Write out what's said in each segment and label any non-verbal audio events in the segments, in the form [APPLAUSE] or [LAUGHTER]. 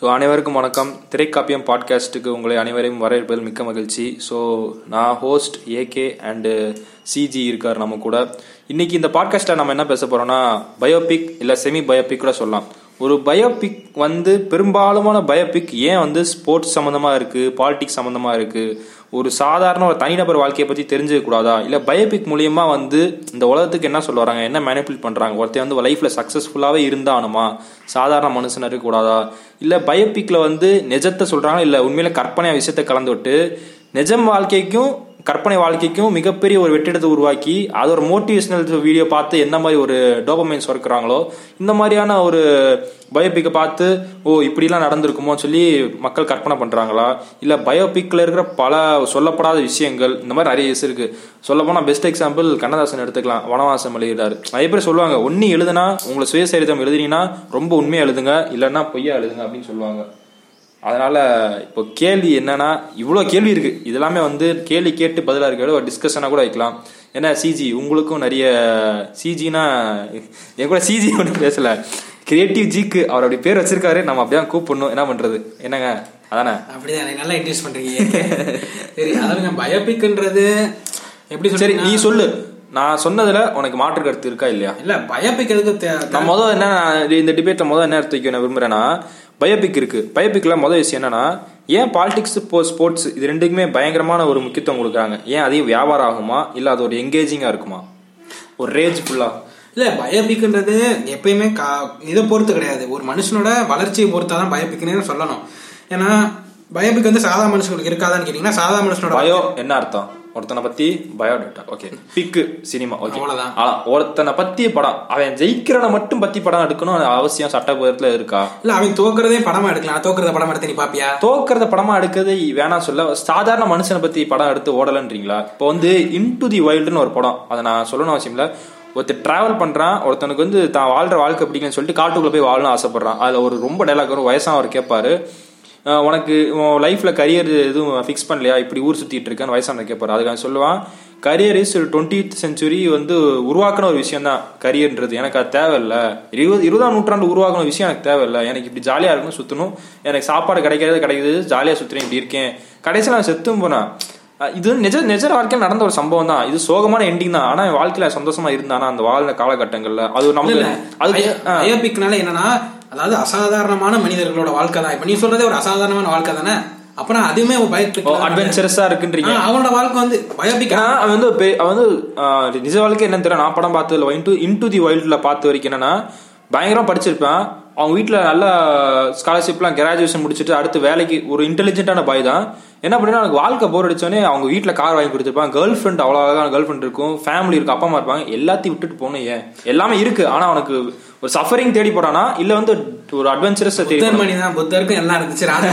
So அனைவருக்கும் வணக்கம். திரைக்காப்பியம் பாட்காஸ்ட்டுக்கு உங்களை அனைவரையும் வரவேற்பதில் மிக்க மகிழ்ச்சி. ஸோ நான் ஹோஸ்ட் ஏகே அண்டு சிஜி இருக்கார் நம்ம கூட. இன்னைக்கு இந்த பாட்காஸ்ட்டை நம்ம என்ன பேச போகிறோம்னா பயோபிக் இல்லை செமி பயோபிக் கூட சொல்லலாம். ஒரு பயோபிக் வந்து பெரும்பாலுமான பயோபிக் ஏன் வந்து ஸ்போர்ட்ஸ் சம்மந்தமாக இருக்குது பாலிடிக்ஸ் சம்மந்தமாக இருக்குது ஒரு சாதாரண ஒரு தனிநபர் வாழ்க்கையை பற்றி தெரிஞ்சுக்க கூடாதா? இல்லை பயோபிக் மூலியமா வந்து இந்த உலகத்துக்கு என்ன சொல்ல வராங்க என்ன மேனிபுலேட் பண்ணுறாங்க ஒருத்தன் வந்து லைஃப்பில் சக்ஸஸ்ஃபுல்லாகவே இருந்தானுமா? சாதாரண மனுஷன் இருக்கக்கூடாதா இல்லை பயோபிக்கில் வந்து நிஜத்தை சொல்கிறாங்க இல்லை உண்மையில் கற்பனை விஷயத்தை கலந்து விட்டு நிஜம் வாழ்க்கைக்கும் கற்பனை வாழ்க்கைக்கும் மிகப்பெரிய ஒரு வெற்றிடத்தை உருவாக்கி அது ஒரு மோட்டிவேஷனல் வீடியோ பார்த்து என்ன மாதிரி ஒரு டோபமைன் சுரக்கிறாங்களோ இந்த மாதிரியான ஒரு பயோபிக்கை பார்த்து ஓ இப்படிலாம் நடந்திருக்குமோன்னு சொல்லி மக்கள் கற்பனை பண்ணுறாங்களா இல்லை பயோபிக்ல இருக்கிற பல சொல்லப்படாத விஷயங்கள் இந்த மாதிரி நிறைய விஷயம் இருக்குது சொல்லப்போனால் பெஸ்ட் எக்ஸாம்பிள் கண்ணதாசன் எடுத்துக்கலாம். வனவாசம் எழுதுறாரு நிறைய பேர் சொல்லுவாங்க ஒன்று எழுதுனா உங்களை சுயசரிதம் எழுதுனீங்கன்னா ரொம்ப உண்மையாக எழுதுங்க இல்லைன்னா பொய்யா எழுதுங்க அப்படின்னு சொல்லுவாங்க. அதனால இப்போ கேள்வி என்னன்னா இவ்வளோ கேள்வி இருக்கு. இதெல்லாமே வந்து கேள்வி கேட்டு பதிலாக இருக்க ஒரு டிஸ்கஷனாக கூட வைக்கலாம். ஏன்னா சிஜி உங்களுக்கும் நிறைய சிஜினா என் கூட சிஜி ஒன்றும் பேசல. கிரியேட்டிவ் ஜிக்கு அவர் அப்படி பேர் வச்சிருக்காரு. நம்ம அப்படியே கூப்பிடணும். என்ன பண்றது? என்னங்க? அதானே? அப்படிதான். நல்லா இன்ட்ரெஸ்ட் பண்றீங்க. சரி அதாவது பயோபிக்ன்றது எப்படி சரி நீ சொல்லு. நான் சொன்னதுல உனக்கு மாற்று கருத்து இருக்கா இல்லையா? இல்ல பயோபிக் எதுக்கு நான் முதல் என்ன இந்த டிபேட்ல முதல் என்ன எடுத்து வைக்க விரும்புறேன்னா பயோபிக் இருக்கு. பயோபிக்ல முதல் விஷயம் என்னன்னா ஏன் பாலிடிக்ஸ் ஸ்போர்ட்ஸ் இது ரெண்டுக்குமே பயங்கரமான ஒரு முக்கியத்துவம் கொடுக்குறாங்க? ஏன் அதிகம் வியாபாரம் ஆகுமா? இல்ல அது ஒரு எங்கேஜிங்கா இருக்குமா? ஒரு ரேஜ் ஃபுல்லா இல்ல பயோபிக்ன்றது எப்பயுமே கா- இதை பொறுத்து கிடையாது. ஒரு மனுஷனோட வளர்ச்சியை பொறுத்தாதான் பயோபிக்னு சொல்லணும். ஏன்னா பயோபிக் வந்து சாதா மனுஷங்களுக்கு இருக்காதான்னு கேட்டீங்கன்னா சாதா மனுஷனோட பயோ என்ன அர்த்தம்? ஒருத்தனை பத்தி பயோடேட்டா. ஓகே பிக்கு சினிமா ஓகே அவ்வளவுதான். ஒருத்தனை பத்தி படம் அவன் ஜெயிக்கிறவனை மட்டும் பத்தி படம் எடுக்கணும் அவசியம் சட்டபூரத்துல இருக்கா? இல்ல அவன் தோக்குறதே படமா எடுக்கலாம். தோக்குறத படம் எடுத்து நீ பாப்பியா? தோக்கிறத படமா எடுக்கிறது வேணாம் சொல்ல சாதாரண மனுஷனை பத்தி படம் எடுத்து ஓடலன்றீங்களா? இப்போ வந்து இன்டு தி வைல்டுன்னு ஒரு படம் அதை நான் சொல்லணும் அவசியம் இல்ல. ஒருத்தர் டிராவல் பண்றான் ஒருத்தனுக்கு வந்து தான் வாழ்ற வாழ்க்கை பிடிக்குன்னு சொல்லிட்டு காட்டுக்குள்ள போய் வாழணும் ஆசைப்படுறான். அதுல ஒரு ரொம்ப டைலாக் வரும் வயசானவர் கேட்பாரு உனக்கு உன் லைஃப்ல கரியர் எதுவும் ஃபிக்ஸ் பண்ணலையா? இப்படி ஊர் சுத்திட்டு இருக்கேன்னு வயசானவர் கேட்பாரு. அதுக்கு அவன் சொல்லுவான் கரியர் இஸ் டுவெண்ட்டி செஞ்சுரி வந்து உருவாக்கின ஒரு விஷயம் தான் கரியர்ன்றது எனக்கு அது தேவையில்ல. இருபது இருபதாம் நூற்றாண்டு உருவாக்கின விஷயம் எனக்கு தேவையில்ல. எனக்கு இப்படி ஜாலியா இருக்கணும் சுத்தணும். எனக்கு சாப்பாடு கிடைக்கிறது கிடைக்குது. ஜாலியா சுத்துறேன் இப்படி இருக்கேன். கடைசியில் நான் செத்தும் போனேன். இது நிஜ நிஜ வாழ்க்கையில் நடந்த ஒரு சம்பவம் தான். இது சோகமான எண்டிங் தான். ஆனா என் வாழ்க்கையில சந்தோஷமா இருந்தானா அந்த வாழ்ந்த காலகட்டங்கள்ல? அது நமக்கு அது என்னன்னா அதாவது அசாதாரணமான மனிதர்களோட வாழ்க்கை தான். இப்ப நீ சொல்றதே ஒரு அசாதாரணமான வாழ்க்கை தானே? அப்புறம் அதுவுமே பயோபிக் அட்வென்ச்சரஸா இருக்குன்றீங்க. அவனோட வாழ்க்கை வந்து பயோபிக் அவன் வந்து அவன் வந்து நிஜ வாழ்க்கை என்னன்னு தெரியல. நான் படம் பார்த்ததுல இன்டு இன்டு தி வைல்ட்ல பார்த்த வரைக்கும் என்னன்னா பயங்கரம் படிச்சிருப்பேன். அவங்க வீட்டில் நல்ல ஸ்காலர்ஷிப்லாம் கிராஜுவேஷன் முடிச்சுட்டு அடுத்து வேலைக்கு ஒரு இன்டெலிஜென்ட்டான பாய் தான். என்ன பண்ணினா எனக்கு வாழ்க்கை போர் அடிச்சோடனே அவங்க வீட்டில் கார் வாங்கி கொடுத்துருப்பாங்க கேர்ள் ஃப்ரெண்ட் அவ்வளோ அழகான கேர்ள் ஃப்ரெண்ட் இருக்கும். ஃபேமிலி இருக்கும் அப்பா அம்மா இருப்பாங்க. எல்லாத்தையும் விட்டுட்டு போகணும் ஏன்? எல்லாமே இருக்கு. ஆனா அவனுக்கு ஒரு சஃபரிங் தேடி போறானா? இல்ல வந்து ஒரு அட்வென்ச்சரஸ் தேடி புத்தர் மணி தான் புத்தருக்கும் எல்லாம் இருந்துச்சு. ராஜா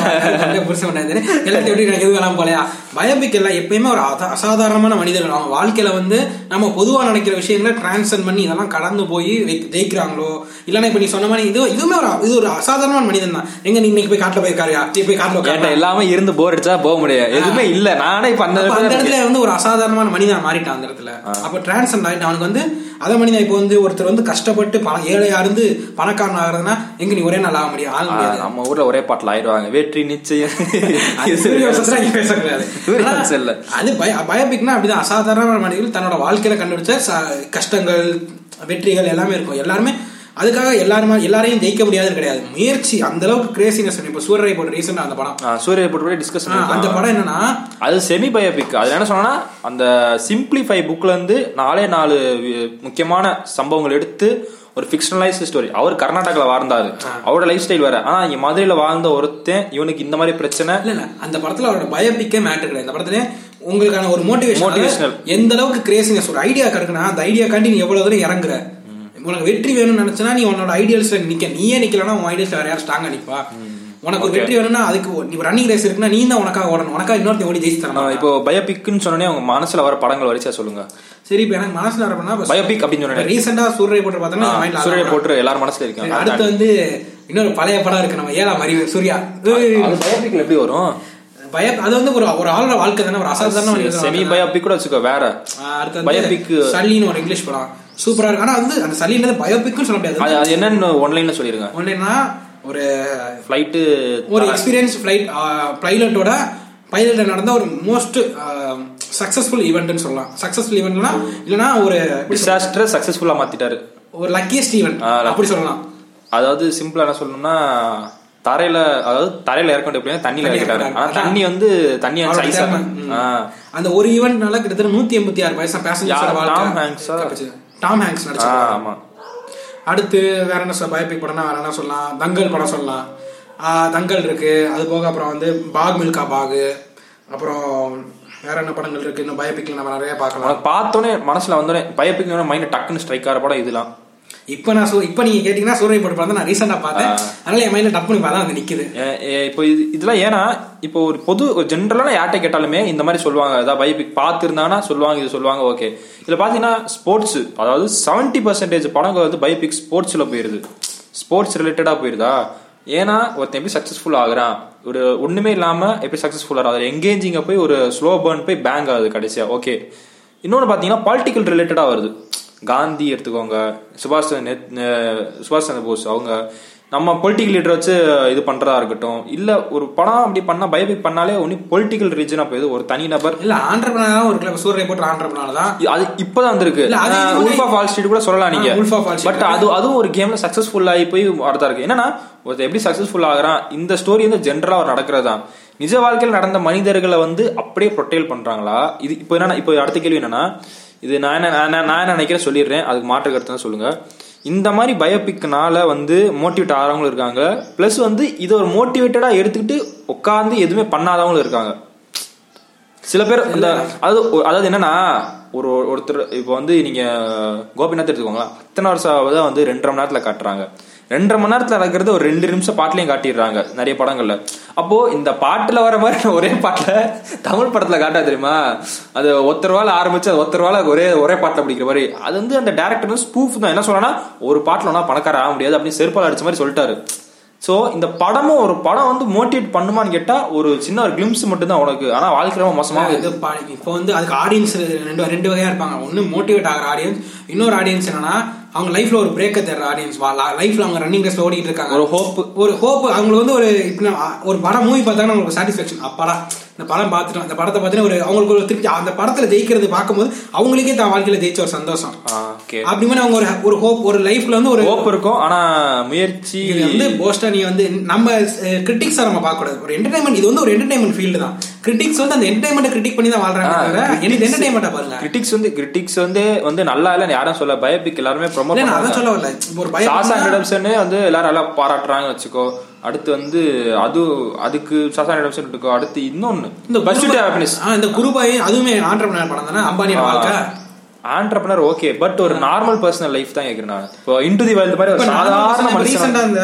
புருஷன் பண்ணாது எல்லாத்தையும் எப்படி எனக்கு எதுவும் வேணாம் போலையா? பயோபிக் எல்லாம் எப்பயுமே ஒரு அசா- அசாதாரணமான மனிதர்கள். அவங்க வாழ்க்கையில வந்து நம்ம பொதுவா நினைக்கிற விஷயங்களை டிரான்சன் பண்ணி இதெல்லாம் கடந்து போய் ஜெயிக்கிறாங்களோ? இல்லன்னா இப்ப நீ சொன்ன மாதிரி இது இதுவுமே ஒரு இது ஒரு அசாதாரணமான மனிதன் தான் எங்க நீ இன்னைக்கு போய் காட்டுல போயிருக்காரியா நீ போய் காட்டுல உட்காரு. எல்லாமே இருந்து போர் அடிச்சா போக முடியாது. எதுவுமே இல்ல. நானே இப்ப அந்த இடத்துல வந்து ஒரு அசாதாரணமான மனிதன் மாறிட்டான் அந்த இடத்துல. அப்ப டிரான்சன் ஆயிட்டு அவனுக்கு வந்து அத மனிதன் இப்போ வந்து ஒருத்தர் வந்து கஷ்டப்பட்டு பண ஏழையா இருந்து பணக்காரன் ஆகுறதுன்னா எங்க நீ ஒரே நாள் ஆக முடியும்? ஆக முடியாது. நம்ம ஊர்ல ஒரே பாட்டுல ஆயிடுவாங்க. வெற்றி நிச்சயம். அது சூரிய. சூரிய பய- பயோபிக்னா அப்படிதான். அசாதாரண மனிதர்கள் தன்னோட வாழ்க்கையில கண்டுபிடிச்ச கஷ்டங்கள் வெற்றிகள் எல்லாமே இருக்கும். எல்லாருமே அதுக்காக எல்லாருமே எல்லாரையும் ஜெயிக்க முடியாதுன்னு கிடையாது. முயற்சி அந்த அளவுக்கு கிரேசினஸ் இப்ப சூரரை போட்ட ரீசெண்டா அந்த படம். சூரிய போட்டு டிஸ்கஸ் அந்த படம் என்னன்னா அது செமி பயோபிக் அது என்ன சொன்னா அந்த சிம்பிளிஃபை புக்ல இருந்து நாலே நாலு முக்கியமான சம்பவங்கள் எடுத்து ஒரு ஃபிக்ஷனலைஸ் ஸ்டோரி அவர் கர்நாடகால வாழ்ந்தாரு. அவரோட லைஃப் ஸ்டைல் வேற. ஆனா இங்க மதுரையில வாழ்ந்த ஒருத்தன் இவனுக்கு இந்த மாதிரி பிரச்சனை. இல்ல இல்ல. அந்த படத்துல அவரோட பயோபிக்கே மேட்டர் கிடையாது. அந்த படத்துல உங்களுக்கான ஒரு மோட்டிவேஷன். எந்த அளவுக்கு கிரேசினஸ் ஒரு ஐடியா கிடக்குன்னா அந்த ஐடியா காண்டி நீ எவ்வளவு தூரம் இறங்குற? உனக்கு வெற்றி வேணும்னு நினைச்சனா நீ உன்னோட ஐடியல்ஸ்ல நிக்க. நீயே நிக்கலனா உன் ஐடியல்ஸ் வேற யாரும் ஸ்ட்ராங்கா நிப்பா. உனக்கு ஒரு வெற்றி வேணும்னா அதுக்கு நீ ரன்னிங் ரேஸ் இருக்குன்னா நீ தான் உனக்காக ஓடணும். உனக்காக இன்னொருத்த ஓடி ஜெயிச்சு தரணும். இப்போ பயோபிக்னு சொன்னோடனே உங்க மனசுல வர படங்கள் வரிசையா சொல்லுங்க. சரி இப்ப எனக்கு மனசுல வரப்பனா பயோபிக் அப்படின்னு சொன்னேன். ரீசெண்டா சூரிய போட்டு பார்த்தோம்னா சூரிய போட்டு எல்லாரும் மனசுல இருக்காங்க அடுத்து வந்து இன்னொரு பழைய படம் இருக்கு நம்ம ஏழாம் அறிவு சூர்யா. பயோபிக்ல எப்படி வரும்? பய அது வந்து ஒரு ஒரு ஆளோட வாழ்க்கை தானே ஒரு அசாதாரண செமி. பயோபிக் கூட வச்சுக்கோ வேற. அடுத்து பயோபிக் சல்லின்னு ஒரு இங்கிலீஷ் படம். சூப்பரா இருக்கு. ஆனா வந்து அந்த சல்லின்றது பயோபிக்னு சொல்ல முடியாது. அது அது என்னன்னு ஒன்லைன்ல சொல்லிருங்க. ஒன்லைன்னா ஒரு ஃப்ளைட்டு ஒரு எக்ஸ்பீரியன்ஸ் ஃபிளைட் பைலட்டோட பைலட்ல நடந்த ஒரு மோஸ்ட் சக்சஸ்ஃபுல் ஈவெண்ட்னு சொல்லலாம் சக்சஸ்ஃபுல் ஈவெண்ட்னா இல்லனா ஒரு டிசாஸ்டரை சக்சஸ்ஃபுல்லா மாத்திட்டாரு ஒரு லக்கியஸ்ட் ஈவெண்ட். அப்படி சொல்லலாம் அதாவது சிம்பிளா என்ன சொல்லணும்னா தரையில அதாவது தரையில இறக்க வேண்டிய பிள்ளைங்க தண்ணியில இறக்கிட்டாரு. ஆனா தண்ணி வந்து தண்ணி. அந்த ஒரு ஈவெண்ட்னால கிட்டத்தட்ட நூத்தி எண்பத்தி ஆறு யார்? Passenger Tom ஹாங்க்ஸா? டாம் படம். ஆமா அடுத்து வேற என்ன சொல்ல பயோபிக் படம்னா வேற என்ன சொல்லலாம்? தங்கல் படம் சொல்லலாம். தங்கல் இருக்கு. அது போக அப்புறம் வந்து பாக் மில்கா பாகு. அப்புறம் வேற என்ன படங்கள் இருக்கு? இன்னும் பயோபிக்ல நம்ம நிறைய பார்க்கலாம். பார்த்தோன்னே மனசுல வந்தோடனே பயோபிக் மைண்ட் டக்குன்னு ஸ்ட்ரைக் ஆகிற படம் இதெல்லாம் இப்ப நான் சொ- இப்ப நீங்க கேட்டீங்கன்னா சூரிய போட்டு படம் நான் ரீசெண்டா பார்த்தேன். அதனால என் மைண்ட்ல டப்புனு பார்த்தா வந்து ஏ- இப்போ இது இதெல்லாம் ஏன்னா இப்போ ஒரு பொது ஒரு ஜென்ரலான யார்கிட்ட கேட்டாலுமே இந்த மாதிரி சொல்லுவாங்க. ஏதாவது பைபிக் பார்த்துருந்தாங்கன்னா சொல்லுவாங்க இது சொல்லுவாங்க ஓகே. இதுல பாத்தீங்கன்னா ஸ்போர்ட்ஸ் அதாவது செவன்டி பர்சன்டேஜ் படங்கள் வந்து பைபிக் ஸ்போர்ட்ஸ்ல போயிருது. ஸ்போர்ட்ஸ் ரிலேட்டடா போயிருதா? ஏன்னா ஒருத்தன் எப்படி சக்சஸ்ஃபுல் ஆகுறான்? ஒரு ஒண்ணுமே இல்லாம எப்படி சக்சஸ்ஃபுல் ஆகுது எங்கேஜிங்க போய் ஒரு ஸ்லோ பர்ன் போய் பேங்க் ஆகுது கடைசியா. ஓகே. இன்னொன்னு பாத்தீங்கன்னா பொலிட்டிக்கல் ரிலேட்டடா வருது. காந்தி எடுத்துக்கோங்க சுபாஷ் சுபாஷ் சந்திர போஸ் அவங்க நம்ம பொலிட்டிக்கல் லீடர் வச்சு இது பண்றதா இருக்கட்டும் இல்ல ஒரு படம் அப்படி பண்ணா பயோபிக் பண்ணாலே ஒன்லி பொலிட்டிக்கல் ரீஜனா போயிது ஒரு தனி நபர். இல்ல ஆண்டர்பனர் ஒரு கிளப் சூரிய போட்டு ஆண்டர்பனர் தான். அது இப்பதான் வந்திருக்கு. இல்ல, அது இது உல்ஃப் ஆஃப் வால் ஸ்ட்ரீட் கூட சொல்லலாம் நீங்க. ஆ, Wolf of Wall Street. But அது அதுவும் ஒரு கேம்ல சக்சஸ்ஃபுல் ஆகி போய் வரதா இருக்கு. என்னன்னா ஒருத்தர் எப்படி சக்சஸ்ஃபுல் ஆகுறான் இந்த ஸ்டோரி வந்து ஜென்ரலா நடக்கிறது தான். நிஜ வாழ்க்கையில் நடந்த மனிதர்களை வந்து அப்படியே ப்ரொட்டேல் பண்றாங்களா? இது இப்போ என்னன்னா இப்போ அடுத்த கேள்வி என்னன்னா இது நான் என்ன நான் நான் என்ன நினைக்கிறேன் சொல்லிடுறேன். அதுக்கு மாற்று கருத்து தான் சொல்லுங்க. இந்த மாதிரி பயோபிக்னால வந்து மோட்டிவேட் ஆகிறவங்களும் இருக்காங்க. ப்ளஸ் வந்து இதை ஒரு மோட்டிவேட்டடா எடுத்துக்கிட்டு உட்காந்து எதுவுமே பண்ணாதவங்களும் இருக்காங்க. சில பேர் இந்த அதாவது அதாவது என்னன்னா ஒரு ஒருத்தர் இப்போ வந்து நீங்க கோபிநாத் எடுத்துக்கோங்களேன். அத்தனை வருஷம் தான் வந்து ரெண்டரை மணி நேரத்துல காட்டுறாங்க. ரெண்டரை மணி நேரத்துல நடக்கிறது ஒரு ரெண்டு நிமிஷம் பாட்டுலயும் காட்டிடுறாங்க நிறைய படங்கள்ல. அப்போ இந்த பாட்டுல வர மாதிரி [LAUGHS] ஒரே பாட்டுல தமிழ் படத்துல காட்டா தெரியுமா? அது ஒருத்தர் வாழ ஆரம்பிச்சு அது ஒருத்தர் வாழ ஒரே ஒரே பாட்டுல பிடிக்கிற மாதிரி. அது வந்து அந்த டேரக்டர் வந்து ஸ்பூஃப் தான். என்ன சொல்றேன்னா ஒரு பாட்டுல ஒன்னா பணக்கார ஆக முடியாது அப்படின்னு செருப்பால் அடிச்ச மாதிரி சொல்லிட்டாரு. சோ இந்த படமும் ஒரு படம் வந்து மோட்டிவேட் பண்ணுமான்னு கேட்டா ஒரு சின்ன ஒரு கிளிம்ஸ் மட்டும் தான் உனக்கு. ஆனா வாழ்க்கை ரொம்ப மோசமா இது இப்போ வந்து அதுக்கு ஆடியன்ஸ் ரெண்டு ரெண்டு வகையா இருப்பாங்க. ஒன்னு மோட்டிவேட் ஆகிற ஆடியன்ஸ் இன்னொரு ஆடியன்ஸ் என்னன்னா அவங்க லைஃப்ல ஒரு பிரேக்க தேடுற ஆடியன்ஸ் லைஃப்ல அவங்க ரன்னிங் ரேஸ்ல ஓடிட்டு இருக்காங்க ஒரு hope. ஒரு ஹோப் அவங்களுக்கு வந்து ஒரு ஒரு படம் மூவி பார்த்தாங்கன்னா அவங்களுக்கு சாட்டிஸ்ஃபேக்ஷன் அப்பாடா இந்த படம் பார்த்துட்டோம் இந்த படத்தை பார்த்தீங்கன்னா ஒரு அவங்களுக்கு ஒரு திருப்தி அந்த படத்துல ஜெயிக்கிறது பார்க்கும்போது அவங்களுக்கே தான் வாழ்க்கையில ஜெயிச்ச ஒரு சந்தோஷம். அப்படி மாதிரி அவங்க ஒரு ஒரு ஹோப் ஒரு லைஃப்ல வந்து ஒரு ஹோப் இருக்கும் ஆனா முயற்சி வந்து போஸ்டா நீ வந்து நம்ம கிரிட்டிக்ஸா நம்ம பார்க்க கூடாது ஒரு என்டர்டைன்மெண்ட் இது வந்து ஒரு என்டர்டைன்மெண்ட் ஃபீல்டு தான். கிரிட்டிக்ஸ் வந்து அந்த என்டர்டைன்மெண்ட் கிரிட்டிக் பண்ணி தான் வாழ்றாங்க எனக்கு என்டர்டைன்மெண்டா பாருங்க கிரிட்டிக்ஸ் வந்து கிரிட்டிக்ஸ் வந்து வந்து நல்லா இல்ல யாரும் சொல்ல பயோபிக் எல்லாருமே ப்ரொமோட் அதான் சொல்ல வரல ஒரு சாசா பயம் நிடம்சன் வந்து எல்லாரும் நல்லா பாராட்டுறாங்க வச்சுக்கோ. அடுத்து வந்து அது அதுக்கு சாசா நிடம்சன் இருக்கோ அடுத்து இன்னொன்னு. இந்த பர்சூட் ஹாப்பினஸ் இந்த குருபாய் அதுவுமே ஆண்டர்பனர் படம் தானே? அம்பானியோட வாழ்க்கை? ஆண்டர்பனர் ஓகே பட் ஒரு நார்மல் பர்சனல் லைஃப் தான் கேக்குறேன் நான். இப்போ இன்டு தி வைல்ட் மாதிரி ஒரு சாதாரண மனுஷன் இந்த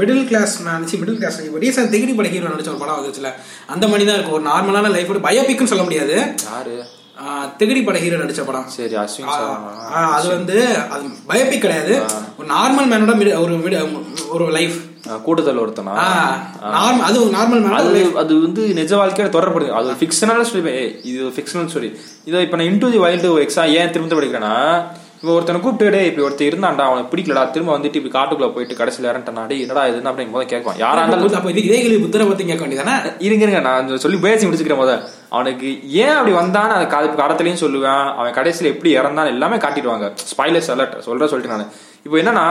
மிடில் கிளாஸ் நினைச்சு மிடில் கிளாஸ் இப்போ ரீசெண்ட் திகிடி பட ஹீரோ நடிச்ச ஒரு படம் வந்துச்சுல அந்த மாதிரி தான் இருக்கும். ஒரு நார்மலான லைஃப் பயோபிக்னு சொல்ல முடியாது. யாரு? திகிடி பட ஹீரோ நடிச்ச படம். சரி அஸ்வின் அது வந்து அது பயோபிக் கிடையாது. ஒரு நார்மல் மேனோட ஒரு ஒரு லைஃப் கூட்டத்தில் ஒருத்தனா? அது நார்மல் அது அது வந்து நிஜ வாழ்க்கையோட தொடர்படுது அது ஃபிக்ஷனல் ஸ்டோரி இது ஃபிக்ஷனல் ஸ்டோரி இதை இப்போ நான் இன்டு தி வைல்டு எக்ஸா ஏன் திரும்ப படிக்கிறேன்னா இப்போ ஒருத்தனை கூப்பிட்டு இப்படி ஒருத்தர் இருந்தான்டா அவனுக்கு பிடிக்கலடா. திரும்ப வந்துட்டு இப்படி காட்டுக்குள்ள போயிட்டு கடைசியில் இறண்டானா டேய் என்னடா இதுன்னு அப்படின்னு முதல்ல கேட்பான் யாரா இருந்தாலும் அப்ப இது இதே கேள்வி புத்தரை பத்தி கேட்க வேண்டியதானே? இருங்க இருங்க. நான் சொல்லி பேசி முடிச்சுக்கிறேன் முத அவனுக்கு ஏன் அப்படி வந்தான்னு அது கடத்துலயும் சொல்லுவேன். அவன் கடைசியில எப்படி இறந்தான் எல்லாமே காட்டிடுவாங்க. ஸ்பாய்லர்ஸ் அலர்ட் சொல்ற சொல்லிட்டு நான். இப்போ என்னன்னா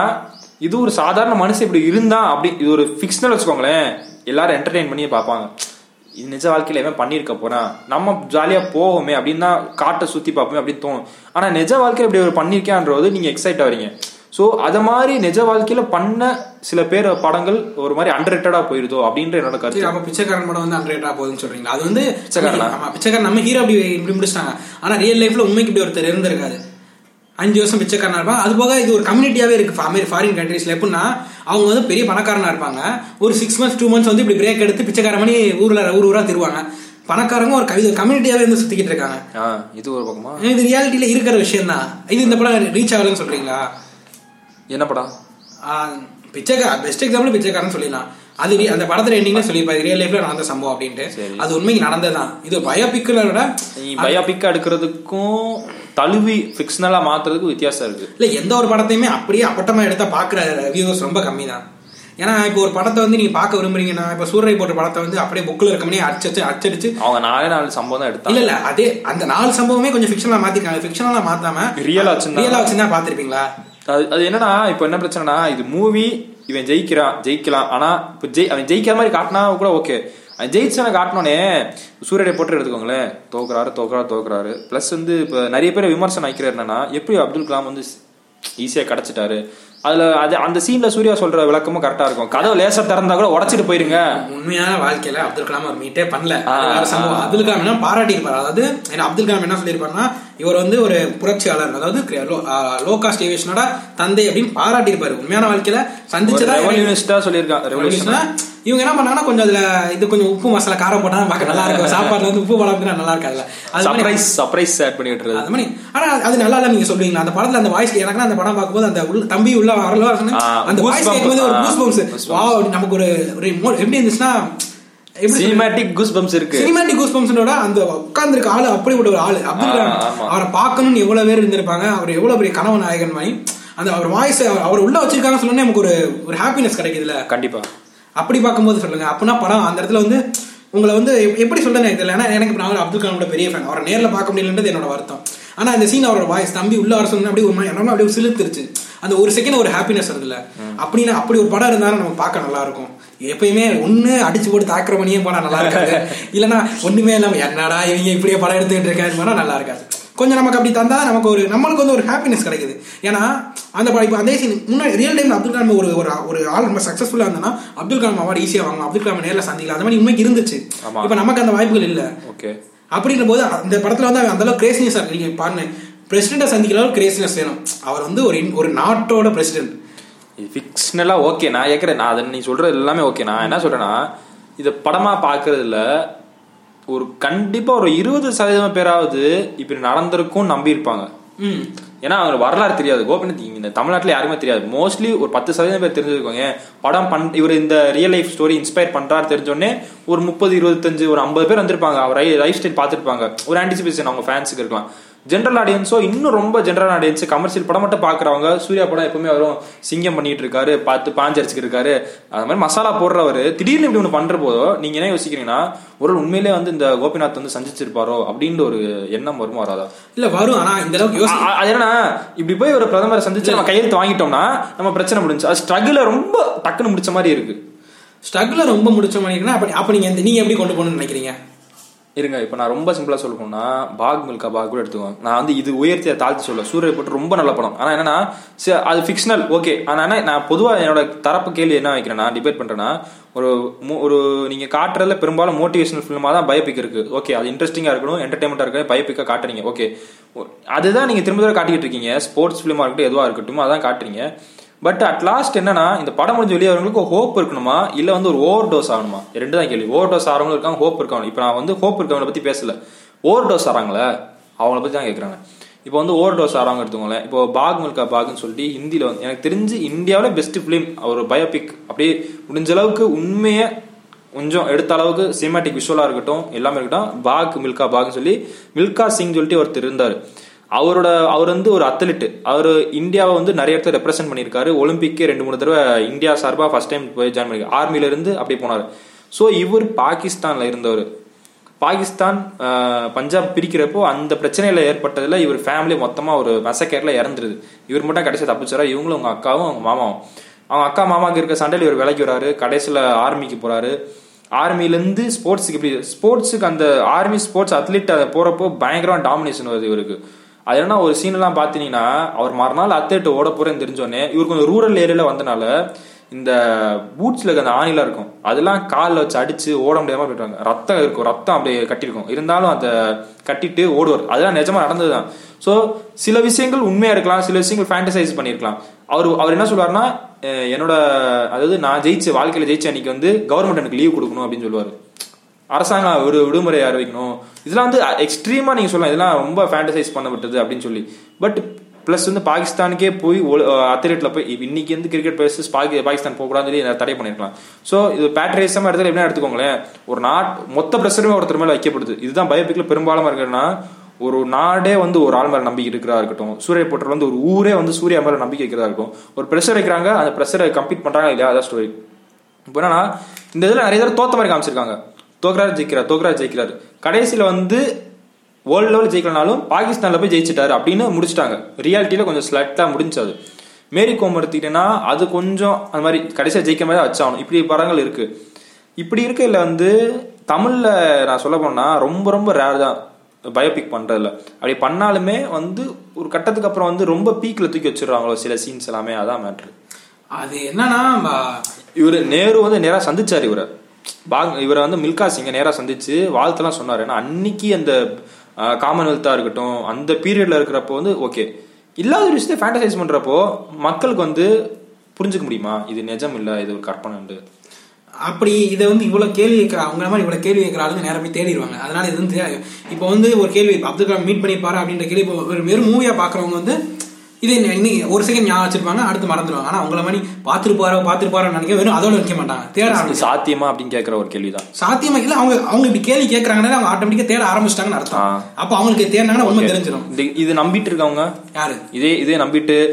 இது ஒரு சாதாரண மனுஷன் இப்படி இருந்தா அப்படி இது ஒரு ஃபிக்ஷனல் வச்சுக்கோங்களேன். எல்லாரும் என்டர்டெயின் பண்ணி பார்ப்பாங்க. இது நிஜ வாழ்க்கையில எவன் பண்ணியிருக்க போறான். நம்ம ஜாலியா போவோமே அப்படின்னு தான் காட்டை சுத்தி பார்ப்போமே அப்படின்னு தோணும். ஆனா நிஜ வாழ்க்கையில இப்படி ஒரு பண்ணிருக்கான்றது நீங்க எக்ஸைட் ஆவறீங்க சோ அத மாதிரி நிஜ வாழ்க்கையில பண்ண சில பேர் படங்கள் ஒரு மாதிரி அண்டர்ரேட்டடா போயிருதோ அப்படின்ற என்னோட கருத்து. அப்ப பிச்சைக்காரன் படம் வந்து அன்ரேட்டா போகுதுன்னு சொல்றீங்களா? அது வந்து பிச்சைக்காரன்? நம்ம ஹீரோ அப்படி இப்படி முடிச்சிட்டாங்க. ஆனா ரியல் லைஃப்ல உண்மைக்கு இப்படி ஒருத்தர் இருந்திருக்காது அஞ்சு வருஷம் பிச்சைக்காரனா இருப்பாங்க அது போக இது ஒரு கம்யூனிட்டியாவே இருக்கு. அமெரி ஃபாரின் கண்ட்ரீஸ்ல எப்படின்னா அவங்க வந்து பெரிய பணக்காரனா இருப்பாங்க. ஒரு சிக்ஸ் மந்த்ஸ் டூ மந்த்ஸ் வந்து இப்படி பிரேக் எடுத்து பிச்சைக்கார மணி ஊர்ல ஊர் ஊரா திருவாங்க. பணக்காரங்க ஒரு கவிதை கம்யூனிட்டியாவே இருந்து சுத்திக்கிட்டு இருக்காங்க. இது ஒரு பக்கமா? இது ரியாலிட்டியில இருக்கிற விஷயம் தான் இது இந்த படம் ரீச் ஆகலன்னு சொல்றீங்களா? என்ன படம்? பிச்சைக்கார பெஸ்ட் எக்ஸாம்பிள் பிச்சைக்காரன் சொல்லிடலாம். அது அந்த படத்துல எண்டிங்ல சொல்லியிருப்பாரு ரியல் லைஃப்ல நடந்த சம்பவம் அப்படின்ட்டு. அது உண்மைக்கு நடந்ததுதான். இது பயோபிக்கல விட பயோபிக் எடுக்கிறதுக்கும் தழுவி ஃபிக்ஷனலா மாத்துறதுக்கும் வித்தியாசம் இருக்கு. இல்ல எந்த ஒரு படத்தையுமே அப்படியே அப்பட்டமா எடுத்தா பாக்குற வியூவர்ஸ் ரொம்ப கம்மி தான் ஏன்னா இப்போ ஒரு படத்தை வந்து நீங்க பார்க்க விரும்புறீங்கன்னா இப்ப சூரிய போட்ட படத்தை வந்து அப்படியே புக்கில் இருக்கமனே அடிச்சு அச்சடிச்சு அவங்க நாலே நாலு சம்பவம் தான் எடுத்தாங்க. இல்ல இல்ல அதே அந்த நாலு சம்பவமே கொஞ்சம் ஃபிக்ஷனலா மாத்திருக்காங்க ஃபிக்ஷனலா மாத்தாம ரியலா வச்சிருந்தா ரியலா வச்சிருந்தா பாத்திருப்பீங்களா அது அது என்னன்னா இப்போ என்ன பிரச்சனைனா இது மூவி இவன் ஜெயிக்கிறான் ஜெயிக்கலாம். ஆனா இப்போ ஜெய் அவன் ஜெயிக்கிற மாதிரி காட்டினா கூட ஓகே அவன் ஜெயிச்சவனை காட்டினோடனே சூரியனை போட்டு எடுத்துக்கோங்களேன். தோக்குறாரு தோக்குறாரு தோக்குறாரு. ப்ளஸ் வந்து இப்போ நிறைய பேர் விமர்சனம் வைக்கிறார் என்னன்னா எப்படி அப்துல் கலாம் வந்து ஈஸியா கிடைச்சிட்டாரு? அதுல அது அந்த சீன்ல சூர்யா சொல்ற விளக்கமும் கரெக்டா இருக்கும். கதவை லேசா திறந்தா கூட உடைச்சிட்டு போயிருங்க. உண்மையான வாழ்க்கையில அப்துல் கலாம் அவர் மீட்டே பண்ணல. அப்துல் கலாம் என்ன பாராட்டி இருப்பாரு அதாவது ஏன்னா அப்துல் கலாம் என்ன சொல்லியிருப்பாருன்னா இவர் வந்து ஒரு புரட்சியாளர். அதாவது லோ காஸ்ட் ஏவியேஷனோட தந்தை அப்படின்னு பாராட்டி இருப்பாரு உண்மையான வாழ்க்கையில சந்திச்சதா சொல்லியிருக்கான் இவங்க என்ன பண்ணாங்கன்னா கொஞ்சம் அதுல இது கொஞ்சம் உப்பு மசாலா காரம் போட்டா பார்க்க நல்லா இருக்கும் சாப்பாடுல வந்து உப்பு பழம் நல்லா இருக்காதுல்ல சர்ப்ரைஸ் சர்ப்ரைஸ் ஆட் பண்ணி விட்டுறது. அது மாதிரி. ஆனா அது நல்லா இல்ல நீங்க சொல்றீங்களா? அந்த படத்துல அந்த வாய்ஸ் எனக்கு அந்த படம் பார்க்கும்போது அந்த உள்ள தம்பி உள்ள வரல அந்த வாய்ஸ். கேட்கும்போது ஒரு கூஸ் பம்ப்ஸ் வா நமக்கு ஒரு எப்படி இருந்துச்சுன்னா சினிமேட்டிக் குஸ் பம்ப்ஸ் இருக்கு. சினிமாட்டிக் கூஸ் பம்ப்ஸோட அந்த உட்கார்ந்துருக்க ஆளு அப்படிப்பட்ட ஒரு ஆளு. ஆமா. அவரை பார்க்கணும்னு எவ்வளவு பேர் இருந்திருப்பாங்க. அவர் எவ்வளவு பெரிய கனவு நாயகன் மாதிரி. அந்த அவர் வாய்ஸ் அவர் உள்ள வச்சிருக்காங்க சொன்னோன்னே நமக்கு ஒரு ஒரு ஹாப்பினஸ் கிடைக்குதுல்ல. கண்டிப்பா. அப்படி பார்க்கும்போது சொல்லுங்க. அப்படின்னா படம் அந்த இடத்துல வந்து உங்களை வந்து எப்படி சொல்றேன் எனக்கு ஏன்னா எனக்கு நான் அப்துல் கலாமோட பெரிய ஃபேன் அவரை நேரில் பார்க்க முடியலன்றது என்னோட வருத்தம். ஆனால் அந்த சீன் அவரோட வாய்ஸ் தம்பி உள்ள வர சொன்ன அப்படியே ஒரு மாதிரி என்னன்னா அப்படியே சிலுத்துருச்சு அந்த ஒரு செகண்ட் ஒரு ஹாப்பினஸ் வருதுல்ல. அப்படின்னா அப்படி ஒரு படம் இருந்தாலும் நம்ம பார்க்க நல்லா இருக்கும். எப்பயுமே ஒன்று அடிச்சு போட்டு தாக்குற மணியே போனா நல்லா இருக்காது. இல்லைன்னா ஒண்ணுமே இல்லாம என்னடா இவங்க இப்படியே படம் எடுத்துக்கிட்டு இருக்காரு? நல்லா இருக்காது. கொஞ்சம் நமக்கு அப்படி தந்தா நமக்கு ஒரு நம்மளுக்கு வந்து ஒரு ஹாப்பினஸ் கிடைக்குது. ஏன்னா அந்த இப்போ அதே சீன் முன்னாடி ரியல் டைம்ல அப்துல் கலாம் ஒரு ஒரு ஒரு ஆள் ரொம்ப சக்சஸ்ஃபுல்லா இருந்தா அப்துல் கலாம் அவார்டு ஈஸியா வாங்கலாம். அப்துல் கலாம் நேர்ல சந்திக்கலாம். அந்த மாதிரி உண்மைக்கு இருந்துச்சு. இப்போ நமக்கு அந்த வாய்ப்புகள் இல்ல. ஓகே. அப்படின்ற போது அந்த படத்துல வந்து அந்த அளவுக்கு கிரேசினஸ் இருக்கு. நீங்க பாருங்க. பிரசிடென்ட்டை சந்திக்கிற அளவுக்கு கிரேசினஸ் வேணும். அவர் வந்து ஒரு ஒரு நாட்டோட பிரசிடென்ட் ஃபிக்ஷனலா ஓகே நான் கேட்கறேன் நான் அதை நீ சொல்றது எல்லாமே ஓகே நான் என்ன சொல்றேன்னா இதை படமா பாக்குறதுல ஒரு கண்டிப்பா ஒரு இருபது சதவீதம் பேராவது இப்படி நடந்திருக்கும் நம்பி இருப்பாங்க ம். ஏன்னா அவங்க வரலாறு தெரியாது. கோபிநாத் இங்க இந்த தமிழ்நாட்டுல யாருமே தெரியாது. மோஸ்ட்லி ஒரு பத்து சதவீதம் பேர் தெரிஞ்சிருக்கோங்க படம் பண் இவர் இந்த ரியல் லைஃப் ஸ்டோரி இன்ஸ்பயர் பண்றாரு தெரிஞ்சோடனே ஒரு முப்பது இருபத்தஞ்சு ஒரு ஐம்பது பேர் வந்திருப்பாங்க. அவர் லைஃப் ஸ்டைல் பார்த்துருப்பாங்க. ஒரு ஆன்டிசிபேஷன் அவங்க ஃபேன்ஸுக்கு இருக்கலாம். ஜென்ரல் ஆடியன்ஸோ இன்னும் ரொம்ப ஜென்ரல் ஆடியன்ஸ் கமர்ஷியல் படம் மட்டும் பாக்குறவங்க சூர்யா படம் எப்பவுமே வரும் சிங்கம் பண்ணிட்டு இருக்காரு பார்த்து பாஞ்சரிச்சுக்கு இருக்காரு. அது மாதிரி மசாலா போடுறவர் திடீர்னு இப்படி ஒன்று பண்ற போதோ நீங்க என்ன யோசிக்கிறீங்கன்னா ஒரு உண்மையிலே வந்து இந்த கோபிநாத் வந்து சந்திச்சிருப்பாரோ அப்படின்ற ஒரு எண்ணம் வருமா வராதா? இல்ல வரும் ஆனா இந்த அளவுக்கு அது என்னன்னா இப்படி போய் ஒரு பிரதமரை சந்திச்சு நம்ம கையெழுத்து வாங்கிட்டோம்னா நம்ம பிரச்சனை முடிஞ்சு அது ஸ்ட்ரகிள ரொம்ப டக்குன்னு முடிச்ச மாதிரி இருக்கு. ஸ்ட்ரகிள் ரொம்ப முடிச்ச மாதிரி அப்ப அப்ப நீங்க நீங்க எப்படி கொண்டு போகணும்னு நினைக்கிறீங்க? இருங்க இப்போ நான் ரொம்ப சிம்பிளாக சொல்லணும்னா பாக் மில்கா பாக் கூட எடுத்துக்கோங்க. நான் வந்து இது உயர்த்தியை தாழ்த்தி சொல்ல சூரிய போட்டு ரொம்ப நல்ல படம். ஆனால் என்னன்னா அது ஃபிக்ஷனல் ஓகே ஆனால் என்ன, நான் பொதுவாக என்னோட தரப்பு கேள்வி என்ன வைக்கிறேன்னா டிபேட் பண்ணுறேன்னா ஒரு ஒரு நீங்கள் காட்டுறதுல பெரும்பாலும் மோட்டிவேஷனல் ஃபிலிமாக தான் பயோபிக் இருக்குது ஓகே அது இன்ட்ரெஸ்டிங்காக இருக்கணும் என்டர்டைன்மெண்ட்டாக இருக்கணும் பயப்பிக்க காட்டுறீங்க. ஓகே அதுதான் நீங்கள் திரும்ப தடவை காட்டிக்கிட்டு இருக்கீங்க. ஸ்போர்ட்ஸ் ஃபிலிமா இருக்கட்டும் எதுவாக இருக்கட்டும் அதான் காட்டுறீங்க. பட் அட் லாஸ்ட் என்னன்னா இந்த படம் முடிஞ்சு வெளியே வரவங்களுக்கு ஹோப் இருக்கணுமா? இல்ல வந்து ஒரு ஓவர் டோஸ் ஆகணுமா? ரெண்டு தான் கேள்வி. ஓவர் டோஸ் ஆகிறவங்க இருக்காங்க ஹோப் இருக்காங்க இப்போ நான் வந்து ஹோப் இருக்கவங்களை பத்தி பேசல. ஓவர் டோஸ் ஆறாங்களே? அவங்கள பத்தி தான் கேட்குறாங்க இப்போ வந்து ஓவர் டோஸ் ஆறாங்க எடுத்துக்கோங்களேன். இப்போ பாக் மில்கா பாக்னு சொல்லிட்டு ஹிந்தியில் வந்து எனக்கு தெரிஞ்சு இந்தியாவில் பெஸ்ட் ஃபிலிம் ஒரு பயோபிக் அப்படியே முடிஞ்ச அளவுக்கு உண்மையை கொஞ்சம் எடுத்த அளவுக்கு சினிமாட்டிக் விஷுவலாக இருக்கட்டும் எல்லாமே இருக்கட்டும் பாக் மில்கா பாக்னு சொல்லி மில்கா சிங் சொல்லிட்டு ஒருத்தர் இருந்தார். அவரோட அவர் வந்து ஒரு அத்லெட் அவர் இந்தியாவை வந்து நிறைய இடத்துல ரெப்ரசென்ட் பண்ணியிருக்காரு. ஒலிம்பிக்கே ரெண்டு மூணு தடவை இந்தியா சார்பாக ஃபர்ஸ்ட் டைம் போய் ஜாயின் பண்ணி ஆர்மில இருந்து அப்படியே போனார். ஸோ இவர் பாகிஸ்தான்ல இருந்தவர். பாகிஸ்தான் பஞ்சாப் பிரிக்கிறப்போ அந்த பிரச்சனையில ஏற்பட்டதுல இவர் ஃபேமிலி மொத்தமா ஒரு மெசக்கேர்ல இறந்துருது. இவர் மட்டும் கடைசி தப்பிச்சாரா? இவங்களும் அவங்க அக்காவும் அவங்க மாமாவும். அவங்க அக்கா மாமாவுக்கு இருக்க சண்டையில் இவர் விலைக்கு வராரு. கடைசியில் ஆர்மிக்கு போறாரு. ஆர்மிலேருந்து ஸ்போர்ட்ஸுக்கு இப்படி ஸ்போர்ட்ஸுக்கு அந்த ஆர்மி ஸ்போர்ட்ஸ் அத்லீட் அதை போறப்போ பயங்கரமாக டாமினேஷன் வருது இவருக்கு. அது என்ன ஒரு சீன் எல்லாம் அவர் மறுநாள் அத்தேட்டு ஓட போறேன்னு தெரிஞ்சோடனே இவர் கொஞ்சம் ரூரல் ஏரியால வந்தனால இந்த பூட்ஸ்ல இருக்க அந்த ஆணிலாம் இருக்கும். அதெல்லாம் காலில் வச்சு அடிச்சு ஓட முடியாம போயிட்டாங்க ரத்தம் இருக்கும். ரத்தம் அப்படியே கட்டியிருக்கும். இருந்தாலும் அதை கட்டிட்டு ஓடுவார். அதெல்லாம் நிஜமா நடந்ததுதான். ஸோ சில விஷயங்கள் உண்மையா இருக்கலாம். சில விஷயங்கள் ஃபேண்டசைஸ் பண்ணியிருக்கலாம். அவர் அவர் என்ன சொல்லுவாருன்னா என்னோட அதாவது நான் ஜெயிச்ச வாழ்க்கையில ஜெயிச்ச அன்னைக்கு வந்து கவர்மெண்ட் எனக்கு லீவ் கொடுக்கணும் அப்படின்னு சொல்லுவாரு. அரசாங்கம் ஒரு விடுமுறை அறிவிக்கணும். இதெல்லாம் வந்து எக்ஸ்ட்ரீமா நீங்க சொல்லலாம். இதெல்லாம் ரொம்ப ஃபேண்டசைஸ் பண்ணப்பட்டது அப்படின்னு சொல்லி. பட் பிளஸ் வந்து பாகிஸ்தானுக்கே போய் அத்லெட்ல போய் இன்னைக்கு வந்து கிரிக்கெட் பிளேசஸ் பாகிஸ்தான் போகக்கூடாதுன்னு சொல்லி தடை பண்ணிருக்கலாம். ஸோ இது பேட்ரியஸமா இடத்துல என்ன எடுத்துக்கோங்களேன். ஒரு நாட் மொத்த பிரஷருமே ஒருத்தர் மேல வைக்கப்படுது. இதுதான் பயோபிக்ல பெரும்பாலும் இருக்குன்னா ஒரு நாடே வந்து ஒரு ஆள் மேல நம்பிக்கை இருக்கிறா இருக்கட்டும். சூரிய போட்டர் வந்து ஒரு ஊரே வந்து சூர்யா மேல நம்பிக்கை இருக்கிறதா இருக்கும். ஒரு ப்ரெஷர் வைக்கிறாங்க அந்த ப்ரெஷரை கம்ப்ளீட் பண்றாங்க இல்லையா? அதான் ஸ்டோரி இப்போ என்னன்னா இந்த இதுல நிறைய தடவை தோத்த மாதிரி காமிச்சிருக்காங்க. தோக்குறாரு ஜெயிக்கிறார் தோக்குறாரு ஜெயிக்கிறாரு. கடைசியில வந்து வேர்ல்டு லெவல் ஜெயிக்கலனாலும் பாகிஸ்தான்ல போய் ஜெயிச்சிட்டாரு அப்படின்னு முடிச்சிட்டாங்க. ரியாலிட்டியில கொஞ்சம் ஸ்லட்டா முடிஞ்சது மேரி கோம் எடுத்துக்கிட்டேன்னா அது கொஞ்சம் அந்த மாதிரி கடைசியா ஜெயிக்க மாதிரி வச்சாகணும். இப்படி படங்கள் இருக்கு. இப்படி இருக்கையில வந்து தமிழ்ல நான் சொல்ல போனா ரொம்ப ரொம்ப ரேர் தான் பயோபிக் பண்றதுல. அப்படி பண்ணாலுமே வந்து ஒரு கட்டத்துக்கு அப்புறம் வந்து ரொம்ப பீக்ல தூக்கி வச்சிடுறாங்களோ சில சீன்ஸ் எல்லாமே அதான் மேட்ரு அது என்னன்னா இவரு நேரு வந்து நேரா சந்திச்சாரு இவரை. பாக் இவரை வந்து மில்கா சிங்கை நேராக சந்திச்சு வாழ்த்தெல்லாம் சொன்னார். ஏன்னா அன்னைக்கு அந்த காமன்வெல்த்தாக இருக்கட்டும் அந்த பீரியட்ல இருக்கிறப்போ வந்து ஓகே இல்லாத ஒரு விஷயத்தை ஃபேண்டசைஸ் பண்ணுறப்போ மக்களுக்கு வந்து புரிஞ்சுக்க முடியுமா? இது நிஜம் இல்லை இது ஒரு கற்பனைண்டு அப்படி இதை வந்து இவ்வளோ கேள்வி கேட்குற அவங்கள மாதிரி இவ்வளோ கேள்வி கேட்கிற ஆளுங்க நேரம் போய் தேடிடுவாங்க. அதனால இது வந்து இப்போ வந்து ஒரு கேள்வி அப்துல் கலாம் மீட் பண்ணியிருப்பாரு அப்படின்ற கேள்வி இப்போ ஒரு வெறும் மூவியாக பார்க்குறவங்க வந்து இது இன்னைக்கு ஒரு செகண்ட் ஞாபகம் வச்சிருப்பாங்க அடுத்து மறந்துடுவாங்க. ஆனா அவங்கள மாதிரி பார்த்துருப்பாரோ பார்த்துருப்பாரோ நினைக்க வெறும் அதோட நிற்க மாட்டாங்க. தேட ஆரம்பிச்சு சாத்தியமா அப்படின்னு கேக்குற ஒரு கேள்விதான். சாத்தியமா? இல்ல அவங்க அவங்க இப்படி கேள்வி கேட்கறாங்கன்னா அவங்க ஆட்டோமேட்டிக்கா தேட ஆரம்பிச்சிட்டாங்கன்னு. அர்த்தம். அப்ப அவங்களுக்கு தேடினாங்கன்னா உண்மை தெரிஞ்சிடும் இது- நம்பிட்டு இருக்கவங்க? யாரு? இதே இதே நம்பிட்டு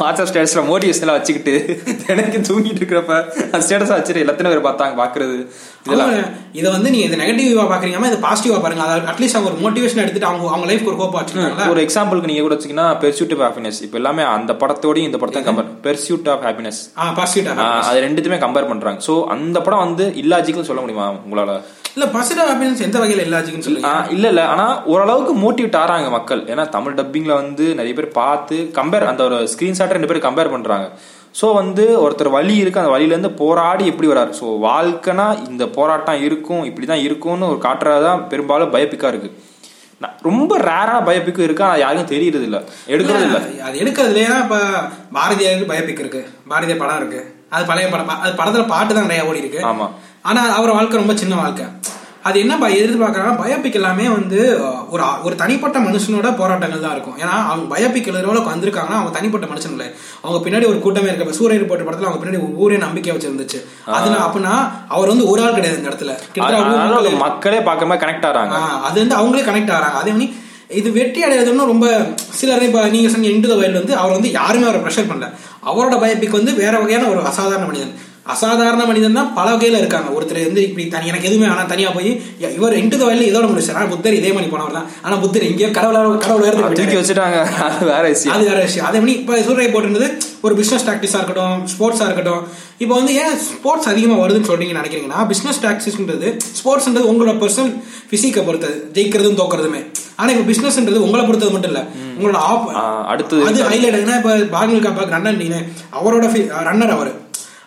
வாட்ஸ்அப் ஸ்டேட்டஸ்ல மோட்டிவேஷன் எல்லாம் வச்சுக்கிட்டு எனக்கு தூங்கிட்டு இருக்கிறப்ப அந்த ஸ்டேட்டஸ் வச்சுட்டு எல்லாத்தையும் பேர் பார்த்தாங்க பாக்குறது இதெல்லாம். இதை வந்து நீங்க இது நெகட்டிவா பாக்குறீங்க இது பாசிட்டிவா பாருங்க அதாவது அட்லீஸ்ட் அவங்க ஒரு மோட்டிவேஷன் எடுத்துட்டு அவங்க அவங்க லைஃப் ஒரு கோப்பா வச்சுருக்காங்களா ஒரு எக்ஸாம்பிளுக்கு நீங்க கூட வச்சீங்கன்னா பெர்சியூட் ஆஃப் ஹாப்பினஸ் இப்போ எல்லாமே அந்த படத்தோடயும் இந்த படத்தையும் கம்பேர் பெர்சியூட் ஆஃப் ஹாப்பினஸ் அது ரெண்டுத்துமே கம்பேர் பண்றாங்க. சோ அந்த படம் வந்து இல்லாஜிக்கல் சொல்ல முடியுமா உங்களால? இல்ல பாசிட்டிவ் ஹாப்பினஸ் எந்த வகையில இல்லாஜிக்குன்னு சொல்லுங்க இல்ல இல்ல. ஆனா ஓரளவுக்கு மோட்டிவேட் ஆறாங்க மக்கள். ஏன்னா தமிழ் டப்பிங்ல வந்து நிறைய பேர் பார்த்து கம்பேர் அந்த ஒரு ஸ்கிரீன்ஷாட் ரெண்டு பேரும் கம்பேர் பண்றாங்க. சோ வந்து ஒருத்தர் வழி இருக்கு அந்த வழியில இருந்து போராடி எப்படி வராரு? சோ வாழ்க்கைனா இந்த போராட்டம் இருக்கும் இப்படிதான் இருக்கும்னு ஒரு காட்டுறதுதான் பெரும்பாலும் பயப்பிக்கா இருக்கு. ரொம்ப ரேரா பயப்பிக்கும் இருக்கு ஆனா யாருக்கும் தெரியறது இல்ல எடுக்கிறது இல்ல அது எடுக்கிறதுல ஏன்னா இப்ப பாரதியாருக்கு பயோபிக் இருக்கு. பாரதியார் படம் இருக்கு. அது பழைய படம். அது படத்துல பாட்டு தான் நிறைய ஓடி இருக்கு ஆமா. ஆனா அவர் வாழ்க்கை ரொம்ப சின்ன வாழ்க்கை. அது என்ன எதிர்பார்க்கறாங்கன்னா பயோபிக் எல்லாமே வந்து ஒரு ஒரு தனிப்பட்ட மனுஷனோட போராட்டங்கள் தான் இருக்கும். ஏன்னா அவங்க பயோபிக் எழுதுறவங்களுக்கு வந்திருக்காங்கன்னா அவங்க தனிப்பட்ட மனுஷன் இல்லை அவங்க பின்னாடி ஒரு கூட்டமே இருக்க சூரிய போட்ட படத்துல அவங்க பின்னாடி ஊரே நம்பிக்கை வச்சிருந்துச்சு. அதுனா அப்படின்னா அவர் வந்து ஒரு ஆள் கிடையாது இந்த இடத்துல. மக்கள் மாதிரி கனெக்ட் ஆறாங்க. ஆ, அது வந்து அவங்களே கனெக்ட் ஆகிறாங்க அதே மாதிரி இது வெற்றி அடையிறதுன்னு ரொம்ப சிலர் இப்போ நீங்க சொன்ன இண்டு த வயல் வந்து அவர் வந்து யாருமே அவரை ப்ரெஷர் பண்ணல. அவரோட பயோபிக் வந்து வேற வகையான ஒரு அசாதாரண மனிதன். அசாதாரண மனிதன் தான் பல வகையில இருக்காங்க. ஒருத்தர் வந்து இப்படி தனி எனக்கு எதுவுமே வேணாம் தனியா போய் இவர் இண்டு த வயல் இதோட முடிச்சார் ஆனா புத்தர் இதே மாதிரி போனவர் தான். ஆனா புத்தர் எங்கேயோ கடவுள கடவுள் போயிட்டாரு. வச்சுட்டாங்க. அது வேற விஷயம். அது வேற விஷயம். அதே மாதிரி இப்போ சூரிய போட்டிருந்தது ஒரு பிசினஸ் டாக்டிஸா இருக்கட்டும் ஸ்போர்ட்ஸா இருக்கட்டும். இப்போ வந்து ஏன் ஸ்போர்ட்ஸ் அதிகமா வருதுன்னு சொல்றீங்க நினைக்கிறீங்கன்னா பிசினஸ் டாக்டிஸ்ன்றது ஸ்போர்ட்ஸ்ன்றது உங்களோட பர்சனல் பிசிக்கை பொறுத்தது. ஜெயிக்கிறதும் தோக்குறதுமே. ஆனா இப்போ பிசினஸ்ன்றது உங்களை பொறுத்தது மட்டும் இல்ல உங்களோட ஆப் அடுத்தது அது ஹைலைட் இப்போ பாகல் காப்பாக்கு ரன்னர் அவரோட ரன்னர் அவர்.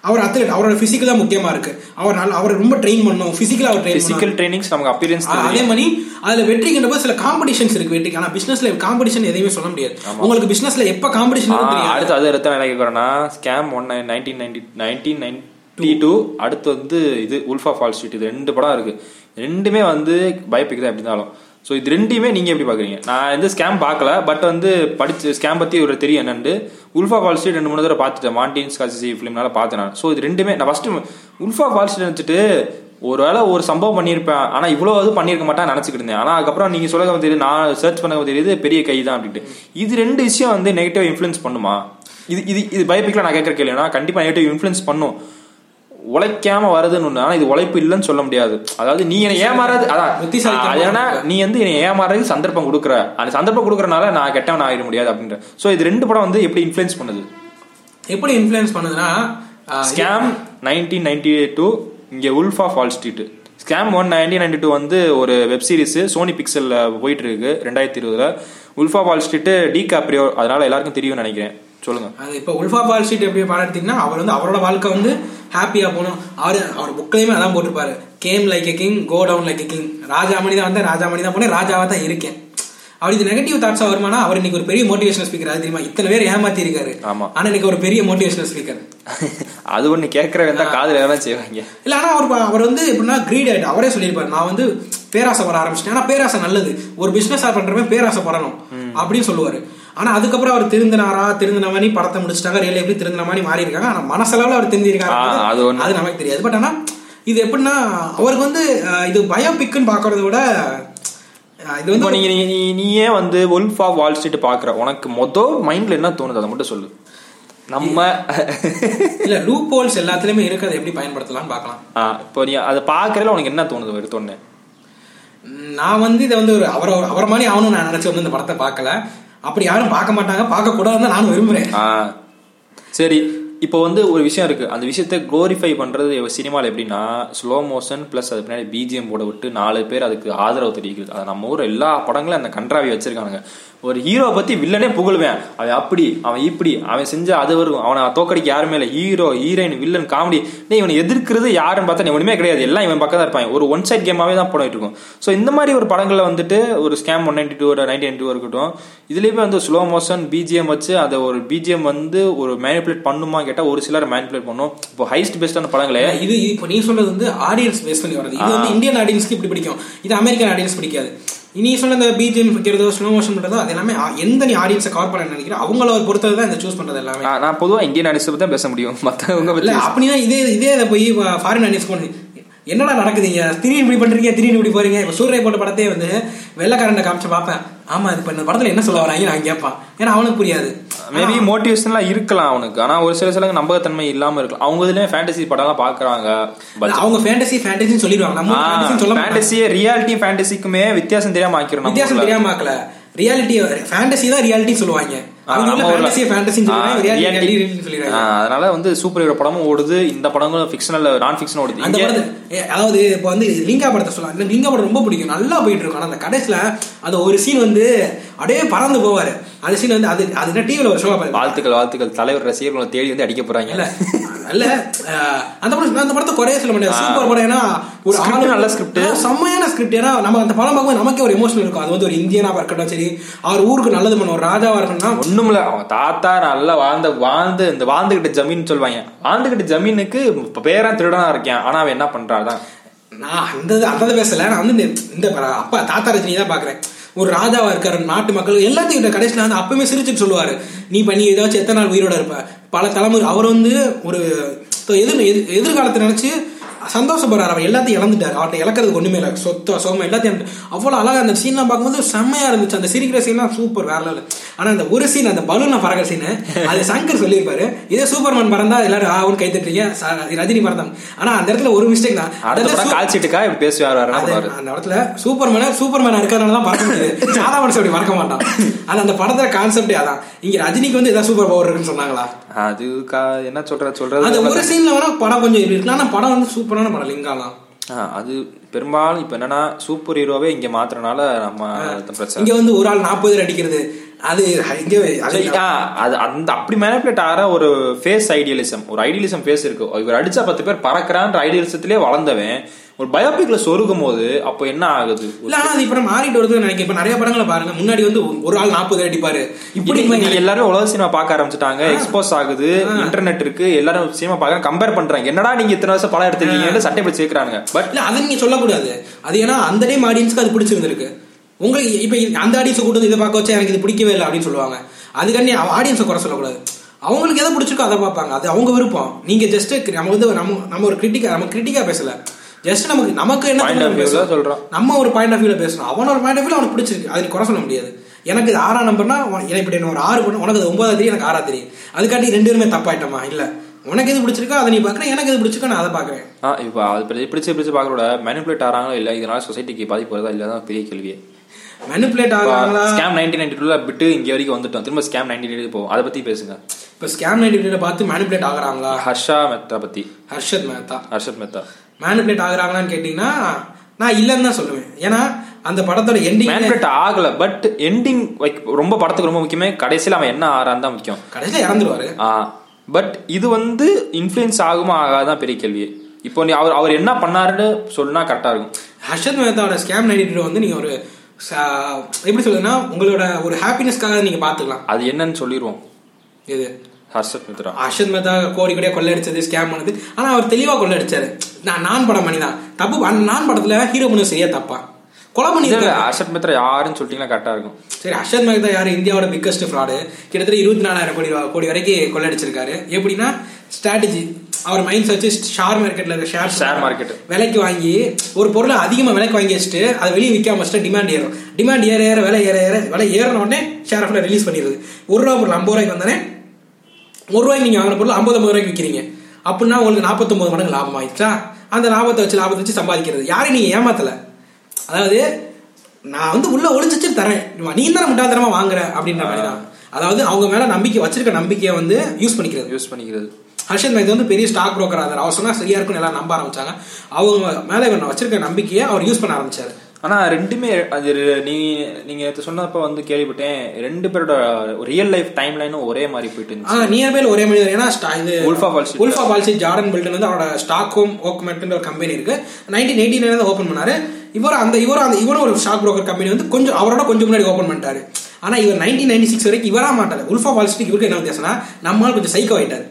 அவர் அத்லெட் அவரோட பிசிக்கல் தான் முக்கியமா இருக்கு. அவர் நல்ல அவர் ரொம்ப ட்ரெயின் பண்ணணும். பிசிக்கலா அவர் ட்ரெயின் பிசிக்கல் ட்ரைனிங்ஸ் நமக்கு அப்பியரன்ஸ் அதே மாதிரி அதுல வெற்றிக்கின்ற போது சில காம்படிஷன்ஸ் இருக்கு வெற்றிக்கு. ஆனா பிசினஸ்ல காம்படிஷன் எதையுமே சொல்ல முடியாது. உங்களுக்கு பிசினஸ்ல எப்ப காம்படிஷன் அடுத்து அது அடுத்த என்ன கேட்கறேன்னா scam one nineteen ninety nineteen ninety two அடுத்து வந்து இது உல்ஃபா ஃபால் ஸ்ட்ரீட் இது ரெண்டு படம் இருக்கு. ரெண்டுமே வந்து பயப்பிக்கு தான் எப்படி இருந்தாலும். ஸோ இது ரெண்டையுமே நீங்கள் எப்படி பார்க்குறீங்க நான் வந்து ஸ்கேம் பார்க்கல பட் வந்து படிச்சு ஸ்கேம் பற்றி ஒரு தெரியும் என்னென்னு உல்ஃபா வால் ஸ்ட்ரீட் ரெண்டு மூணு தடவை பார்த்துட்டேன். மார்டின் ஸ்காசி ஃபிலிம்னால பார்த்தேன் நான். ஸோ இது ரெண்டுமே நான் ஃபஸ்ட்டு உல்ஃபா வால் ஸ்ட்ரீட் ஒரு வேளை ஒரு சம்பவம் பண்ணியிருப்பேன். ஆனால் இவ்வளோ அது பண்ணியிருக்க மாட்டேன் நினச்சிக்கிட்டு இருந்தேன். ஆனால் அதுக்கப்புறம் நீங்கள் சொல்ல தெரியுது நான் சர்ச் பண்ண தெரியுது பெரிய கை தான் அப்படின்ட்டு. இது ரெண்டு விஷயம் வந்து நெகட்டிவ் இன்ஃப்ளூன்ஸ் பண்ணுமா? இது இது இது பயப்பிக்கல நான் கேட்கற கேள்வினா கண்டிப்பாக நெகட்டிவ் இன்ஃப்ளூன்ஸ் பண்ணும். உழைக்காம வருதுன்னு ஒண்ணு. ஆனா இது உழைப்பு இல்லைன்னு சொல்ல முடியாது. அதாவது நீ என்ன ஏமாறது அதான் ஏன்னா. நீ வந்து என்னை ஏமாறதுக்கு சந்தர்ப்பம் கொடுக்குற. அந்த சந்தர்ப்பம் கொடுக்கறனால நான் கெட்டவன் ஆயிட முடியாது அப்படின்ற. சோ இது ரெண்டு படம் வந்து எப்படி இன்ஃப்ளூயன்ஸ் பண்ணுது? எப்படி இன்ஃபுளுன்ஸ் பண்ணுதுன்னா ஸ்கேம் நைன்டீன் நைன்டி டூ இங்க wolf of wall street scam one nineteen ninety two வந்து ஒரு வெப் சீரிஸ் சோனி பிக்சல்ல போயிட்டு இருக்கு ரெண்டாயிரத்தி இருபதுல. Wolf of wall street DiCaprio அதனால எல்லாருக்கும் தெரியும்னு நினைக்கிறேன். சொல்லுங்க. அது இப்போ உல்ஃபா பால் ஷீட் எப்படி பாடம் எடுத்தீங்கன்னா அவர் வந்து அவரோட வாழ்க்கை வந்து ஹாப்பியா போகணும் அவர் அவர் புக்லயுமே அதான் போட்டிருப்பாரு. Came like a king go down like a king Rajamani தான் வந்து ராஜாமணி தான் போனேன் ராஜாவா தான் இருக்கேன். அப்படி இது நெகட்டிவ் தாட்ஸா வருமானா அவர் இன்னைக்கு ஒரு பெரிய மோட்டிவேஷனல் ஸ்பீக்கர் அது தெரியுமா? இத்தனை பேர் ஏமாத்தி இருக்காரு. ஆமா. ஆனா இன்னைக்கு ஒரு பெரிய மோட்டிவேஷனல் ஸ்பீக்கர் [LAUGHS] அது ஒண்ணு கேட்கறவன் தான் காதுல எல்லாம் செய்வாங்க. இல்ல ஆனா அவர் அவர் வந்து எப்படின்னா கிரீட் ஆயிட்டு அவரே சொல்லியிருப்பாரு நான் வந்து பேராசை பட ஆரம்பிச்சிட்டேன். ஆனா பேராசை நல்லது. ஒரு பிசினஸ் பண்றவன் பேராசை படணும். அப்படின்னு சொல்லுவாரு. ஆனா அதுக்கப்புறம் அவர் திருந்தினாரா? திருந்தின மாதிரி படத்தை முடிச்சிட்டாங்க. ரியல் எப்படி திருந்தின மாதிரி மாறி இருக்காங்க ஆனா மனசளவுல அவர் திருந்திருக்காரு ஆ, அது. அது நமக்கு தெரியாது. பட் ஆனா இது எப்படின்னா அவருக்கு வந்து இது பயோபிக்னு பாக்குறத விட இது வந்து நீ- நீ- நீயே வந்து wolf ஆஃப் வால் ஸ்ட்ரீட் பாக்குற உனக்கு மொத மைண்ட்ல என்ன தோணுது? அதை மட்டும் சொல்லு. நம்ம இல்ல லூப் ஹோல்ஸ் எல்லாத்துலயுமே இருக்கு அதை எப்படி பயன்படுத்தலாம்னு பார்க்கலாம். இப்போ நீ அதை பாக்குறதுல உனக்கு என்ன தோணுது? எடுத்தோடனே ம், நான் வந்து இதை வந்து ஒரு அவரை அவரை மாதிரி ஆகணும்னு நான் நினைச்சு வந்து இந்த படத்தை பார்க்கல. அப்படி யாரும் பார்க்க மாட்டாங்க பார்க்க கூடாதுன்னு நானும் விரும்புறேன். ஆ. சரி. இப்போ வந்து ஒரு விஷயம் இருக்கு. அந்த விஷயத்தை க்ளோரிஃபை பண்றது சினிமாவில் எப்படின்னா ஸ்லோ மோஷன் ப்ளஸ் அது பின்னாடி பிஜிஎம் போட விட்டு நாலு பேர் அதுக்கு ஆதரவு தெரிவிக்குது அதை நம்ம ஊர் எல்லா படங்களும் அந்த கன்றாவி வச்சிருக்கானுங்க. ஒரு ஹீரோ பத்தி வில்லனே புகழ்வேன். அவன் அப்படி அவன் இப்படி அவன் செஞ்ச அது வரும். அவனை தோக்கடிக்க யாருமே இல்லை. ஹீரோ ஹீரோயின் வில்லன் காமெடி நீ இவனை எதிர்க்கிறது யாருன்னு பார்த்தா ஒன்றுமே கிடையாது. எல்லாம் இவன் பக்கம் தான் இருப்பாங்க ஒரு ஒன் சைட் கேமாவே தான் படம் இருக்கும். ஸோ இந்த மாதிரி ஒரு படங்களில் வந்துட்டு ஒரு scam one ninety two ninety two இருக்கட்டும் இதுலேயுமே வந்து ஸ்லோ மோஷன் பிஜிஎம் வச்சு அதை ஒரு பிஜிஎம் வந்து ஒரு மேனிபுலேட் பண்ணுமா கேட்டா ஒரு சிலர் மேனிபுலேட் பண்ணும். இப்போ ஹைஸ்ட் பெஸ்டான படங்களே. இது இப்போ நீ சொல்றது வந்து ஆடியன்ஸ் பேஸ் பண்ணி வருது இது வந்து இந்தியன் ஆடியன்ஸ்க்கு இப்படி பிடிக்கும். இது அமெரிக்கன் ஆடியன்ஸ் பிடிக்காது. நீ சொன்ன இந்த பிஜிஎம் வைக்கிறதோ ஸ்லோ மோஷன் பண்றதோ அது எல்லாமே எந்த நீ ஆடியன்ஸை கவர் பண்ண நினைக்கிறோம் அவங்கள பொறுத்தது தான் இந்த சூஸ் பண்றது எல்லாமே. நான் நான் பொதுவா இந்தியன் ஆடியன்ஸ் பத்தி தான் பேச முடியும். மத்தவங்க இல்ல அப்படின்னா இதே இதே இதை போய் ஃபாரின் ஆடியன்ஸ் போன என்னடா நடக்குதுங்க திடீர்னு இப்படி பண்றீங்க திடீர்னு இப்படி போறீங்க? இப்ப சூரிய போட்ட படத்தையே வந்து வெள்ளக்காரன் காமிச்சு பார்ப்பேன். ஆமா இது இப்ப இந்த படத்துல என்ன சொல்ல வராங்க நான் கேட்பான் ஏன்னா அவனுக்கு புரியாது. மேபி மோட்டிவேஷன்லாம் இருக்கலாம் அவனுக்கு. ஆனா ஒரு சில சில நம்பகத்தன்மை இல்லாம இருக்கலாம். அவங்க இதுலயே ஃபேண்டசி படம்லாம் பாக்குறாங்க அவங்க ஃபேண்டசி ஃபேண்டசின்னு சொல்லிடுவாங்க. நம்ம சொல்ல. ஃபேண்டசியே ரியாலிட்டி ஃபேண்டசிக்குமே வித்தியாசம் தெரியாம ஆக்கிறோம் நம்ம வித்தியாசம். தெரியாம பார்க்கல ரியாலிட்டி ஃபேண்டசி தான் ரியாலிட்டி சொல்லுவாங்க. அதனால வந்து சூப்பர் ஹீரோ படமும் ஓடுது. இந்த படங்களும் ஃபிக்ஷனல் நான் ஃபிக்ஷன் ஓடுது. அந்த அதாவது இப்போ வந்து லிங்கா படத்தை சொல்லலாம். லிங்கா படம் ரொம்ப பிடிக்கும். நல்லா போயிட்டு இருக்கும். அந்த கடைசியில அந்த ஒரு சீன் வந்து அப்படியே பறந்து போவாரு. அந்த சீன் வந்து அது அது டிவில ஒரு ஷோ வாழ்த்துக்கள் வாழ்த்துக்கள். தலைவர் ரசிகர்களை தேடி வந்து அடிக்க போறாங்க. இல்ல இல்ல அஹ், அந்த படம் அந்த படத்தை குறைய சொல்ல முடியாது. சூப்பர் படம் ஏன்னா ஒரு ஆளு- நல்ல. ஆ, செம்மையான ஸ்கிரிப்ட் ஏன்னா நம்ம அந்த படம் பார்க்கும்போது நமக்கே ஒரு எமோஷனல் இருக்கும். அது வந்து ஒரு இந்தியனா இருக்கட்டும் சரி அவர் ஊருக்கு நல்லது பண்ண ஒரு ராஜாவா இருக்கணும்னா ஒண்ணுமில்ல. அவங்க தாத்தா நல்லா வாழ்ந்த வாழ்ந்து இந்த வாழ்ந்துகிட்ட ஜமீன் சொல்லுவாங்க. வாழ்ந்துகிட்ட ஜமீனுக்கு இப்ப பேரா திருடனா இருக்கேன் ஆனா அவன் என்ன பண்றான்? நான் அந்த அந்த பேசல. நான் வந்து இந்த அப்பா தாத்தா ரஜினி தான் பாக்குறேன் ஒரு ராஜாவா இருக்காரு நாட்டு மக்கள் எல்லாத்தையும் கடைசியில் வந்து அப்பவுமே சிரிச்சுட்டு சொல்லுவாரு. நீ பண்ணி ஏதாச்சும் எத்தனை நாள் உயிரோட இருப்ப? பல தலைமுறை அவர் வந்து ஒரு எதிர் எதிர்- எதிர்காலத்தை நினைச்சு சந்தோஷப்படுறாரு. அவர் எல்லாத்தையும் இழந்துட்டாரு. அவர்கிட்ட இழக்கிறதுக்கு ஒண்ணுமே இல்லை. சொத்து சோகம் எல்லாத்தையும் இழந்துட்டாரு. அவ்வளவு அழகா அந்த சீன்லாம் பார்க்கும்போது செம்மையா இருந்துச்சு. அந்த சிரிக்கிற சீன்லாம் சூப்பர் வேற level. ஆனா அந்த ஒரு சீன் அந்த பலூனை பறக்கிற சீன் அது சங்கர் சொல்லியிருப்பாரு. இதே சூப்பர்மேன் பறந்தா எல்லாரும் ஆவுன்னு கை தட்டுறீங்க. ரஜினி பறந்தாங்க ஆனா அந்த இடத்துல ஒரு மிஸ்டேக் தான். கால்ச்சிட்டுக்கா இப்படி பேசுவார் அந்த இடத்துல சூப்பர்மேன சூப்பர்மேன் இருக்கிறனால தான் மறக்க முடியாது. சாதா மனுஷன் அப்படி மறக்க மாட்டான். அது அந்த படத்துல கான்செப்டே அதான். இங்க ரஜினிக்கு வந்து ஏதாவது சூப்பர் பவர் இருக்குன்னு சொன்னாங்களா? அது என்ன சொல்ற அந்த சொல்றது ஒரு சீன்ல வேணா படம் கொஞ்சம் இப்படி இருக்கலாம் ஆனா படம் வந்து சூப்பரான படம் லிங்காலாம். அது பெரும்பாலும் இப்ப என்னன்னா சூப்பர் ஹீரோவே இங்க மாத்துறனால நம்ம இங்க வந்து ஒரு ஆள் நாற்பது அடிக்கிறது. அது இங்க அது அந்த அப்படி மேனிபுலேட் ஆகிற ஒரு ஃபேஸ் ஐடியலிசம் ஒரு ஐடியலிசம் ஃபேஸ் இருக்கு. இவர் அடிச்சா பத்து பேர் பறக்கிறான்ற ஐடியலிசத்திலே வளர்ந்தவன் ஒரு பயோபிக்ல சொருகும் போது அப்போ என்ன ஆகுது? இல்ல அது இப்ப மாறிட்டு வருது நினைக்கிறேன். இப்ப நிறைய படங்களை பாருங்க. முன்னாடி வந்து ஒரு ஆள் நாற்பது பேர் அடிப்பாரு. இப்படி எல்லாரும் உலக சினிமா பார்க்க ஆரம்பிச்சிட்டாங்க. எக்ஸ்போஸ் ஆகுது. இன்டர்நெட் இருக்கு. எல்லாரும் சினிமா பார்க்க கம்பேர் பண்றாங்க. என்னடா நீங்க இத்தனை வருஷம் படம் எடுத்திருக்கீங்கன்னு சட்டை போய் சேர்க்கறாங்க பட் இல்ல அதை நீங்க சொல்லக்கூடாது. அது ஏன்னா அந்த டைம் ஆடியன்ஸ்க்கு அது பிடிச்சிருந்திருக்கு. உங்களுக்கு இப்ப அந்த ஆடியன்ஸ் கூட்டு வந்து இதை பார்க்க வச்சா எனக்கு இது பிடிக்கவே இல்லை அப்படின்னு சொல்லுவாங்க. அதுக்காண்டி ஆடியன்ஸை குறை சொல்லக்கூடாது. அவங்களுக்கு எதை பிடிச்சிருக்கோ அதை பார்ப்பாங்க. அது அவங்க விருப்பம். நீங்க ஜஸ்ட் நம்ம வந்து நம்ம நம்ம ஒரு கிரிட்டிக்கா நம்ம கிரிட்டிக்கா பேசல. ஜஸ்ட் நமக்கு நமக்கு என்ன பேசலாம். சொல்றோம். நம்ம ஒரு பாயிண்ட் ஆஃப் வியூல பேசணும். அவன் ஒரு பாயிண்ட் ஆஃப் வியூல அவனுக்கு பிடிச்சிருக்கு. அது நீ குறை சொல்ல முடியாது. எனக்கு இது ஆறாம் நம்பர்னா எனக்கு இப்படி ஒரு ஆறு பண்ணு உனக்கு அது ஒன்பதாவது தெரியும் எனக்கு ஆறா தெரியும். அதுக்காண்டி ரெண்டு பேருமே தப்பாயிட்டோமா? இல்ல. உனக்கு எது பிடிச்சிருக்கோ அதை நீ பாக்குற எனக்கு எது பிடிச்சிருக்கோ நான் அதை பாக்குறேன் இப்போ அது பிடிச்சி பிடிச்சு பார்க்கறோட மேனிபுலேட் ஆறாங்களோ இல்ல இதனால சொசைட்டிக்கு பாதிப்பு வருதா இல்லதான் பெரிய கேள்வியே. மெனிப்புலேட் ஆகுறாங்களா? ஸ்கேம் நைன்டீன் நைன்டி டூல விட்டு இங்க வரைக்கும் வந்துட்டோம். திரும்ப ஸ்கேம் நைன்டீன் போவோம் அதை பத்தி பேசுங்க. இப்ப ஸ்கேம் நைன்டி பார்த்து மேனிப்புலேட் ஆகுறாங்களா? ஹர்ஷா மெத்தா பத்தி. ஹர்ஷத் மேத்தா. ஹர்ஷத் மெத்தா. மேனிப்புலேட் ஆகுறாங்களான்னு கேட்டீங்கன்னா நான் இல்லைன்னு தான் சொல்லுவேன். ஏன்னா அந்த படத்தோட எண்டிங் மேனிபுலேட் ஆகல பட் எண்டிங் ரொம்ப படத்துக்கு ரொம்ப முக்கியமே கடைசியில அவன் என்ன ஆறான் தான் முக்கியம். கடைசியில இறந்துருவாரு. பட் இது வந்து இன்ஃப்ளூயன்ஸ் ஆகுமா ஆகாதான் பெரிய கேள்வி. இப்போ நீ அவர் அவர் என்ன பண்ணாருன்னு சொன்னா கரெக்டா இருக்கும். ஹர்ஷத் மேத்தாவோட ஸ்கேம் நைன்டி வந்து நீங்க ஒரு எப்படி சொல்லுங்கன்னா உங்களோட ஒரு ஹாப்பினஸ்க்காக நீங்க பாத்துக்கலாம் அது என்னன்னு சொல்லிடுவோம் இது ஹர்ஷத் மித்ரா. ஹர்ஷத் மேத்தா கோடி கோடியா கொள்ளடிச்சது ஸ்கேம் பண்ணது. ஆனா அவர் தெளிவா கொள்ளடிச்சாரு. நான் நான் படம் பண்ணி தான் தப்பு நான் படத்துல ஹீரோ பண்ண சரியா தப்பா? கொலை இல்ல, பண்ணி இல்ல, ஹர்ஷத் மித்ரா யாருன்னு சொல்லிட்டீங்கன்னா கரெக்டா இருக்கும். சரி அர்ஷத் மேக்தா யாரு? இந்தியாவோட பிக்கஸ்ட் ஃப்ராடு கிட்டத்தட்ட இருபத்தி நாலாயிரம் கோடி கோடி வரைக்கும் கொள்ளடிச்சிருக்காரு. எப்படின்னா ஸ்ட்ராட்டஜி அவர் மைண்ட் வச்சு ஷேர் மார்க்கெட்ல இருக்க ஷேர் Share market. விலைக்கு வாங்கி ஒரு பொருளை அதிகமா விலைக்கு வாங்கி வச்சுட்டு அதை வெளியே விற்காம வச்சுட்டு டிமாண்ட் ஏறும். டிமாண்ட் ஏற ஏற விலை ஏற ஏற விலை ஏறின உடனே ஷேர் ஃபுல்லாக ரிலீஸ் பண்ணிடுது ஒரு ரூபா பொருள் ஐம்பது ரூபாய்க்கு வந்தானே ஒரு ரூபாய்க்கு நீங்க வாங்கின பொருள் ஐம்பது ஐம்பது ரூபாய்க்கு விற்கிறீங்க அப்படின்னா உங்களுக்கு நாற்பத்தொன்பது மடங்கு லாபம் ஆயிடுச்சா? அந்த லாபத்தை வச்சு லாபத்தை வச்சு சம்பாதிக்கிறது. யாரையும் நீங்க ஏமாத்தல. அதாவது நான் வந்து உள்ள ஒளிச்சு தரேன். நீ தானே முட்டாள்தனமா வாங்குற அப்படின்ற மாதிரி தான் அதாவது அவங்க மேல நம்பிக்கை வச்சிருக்க நம்பிக்கையை வந்து யூஸ் பண்ணிக்கிறது. யூஸ் பண்ணிக்கிறது. ஹர்ஷத் மைத் வந்து பெரிய ஸ்டாக் broker ஆகிறார் அவர் சொன்னா சரியா இருக்கும்னு எல்லாம் நம்ப ஆரம்பிச்சாங்க. அவங்க மேல இவர் வச்சிருக்க நம்பிக்கையை அவர் யூஸ் பண்ண ஆரம்பிச்சாரு. ஆனா ரெண்டுமே அது நீ நீங்க நேத்து சொன்னப்ப வந்து கேள்விப்பட்டேன் ரெண்டு பேரோட ரியல் லைஃப் டைம் லைனும் ஒரே மாதிரி போயிட்டு இருந்துச்சு. ஆனா நியர்பைல ஒரே மனிதர் ஏன்னா இது Wall Street. உல்ஃபா பால்சி ஜார்டன் பில்டன் வந்து அவரோட ஸ்டாக் ஹோம் ஓக்மெண்ட்ன்ற ஒரு கம்பெனி இருக்கு. நைன்டீன் எயிட்டி நைன் ஓப்பன் பண்ணாரு. இவர் அந்த இவர் அந்த இவரும் ஒரு ஸ்டாக் broker கம்பெனி வந்து கொஞ்சம் அவரோட கொஞ்சம் முன்னாடி ஓப்பன் பண்ணிட்டாரு. ஆனா இவர் நைன்டீன் நைன்டி சிக்ஸ் வரைக்கும் இவரா மாட்டாரு உல்ஃபா வால் ஸ்ட்ரீட் இவருக்கு என்ன வித்தியாசம்னா நம்மால் கொஞ்சம் சைக்கோ ஆயிட்டாரு.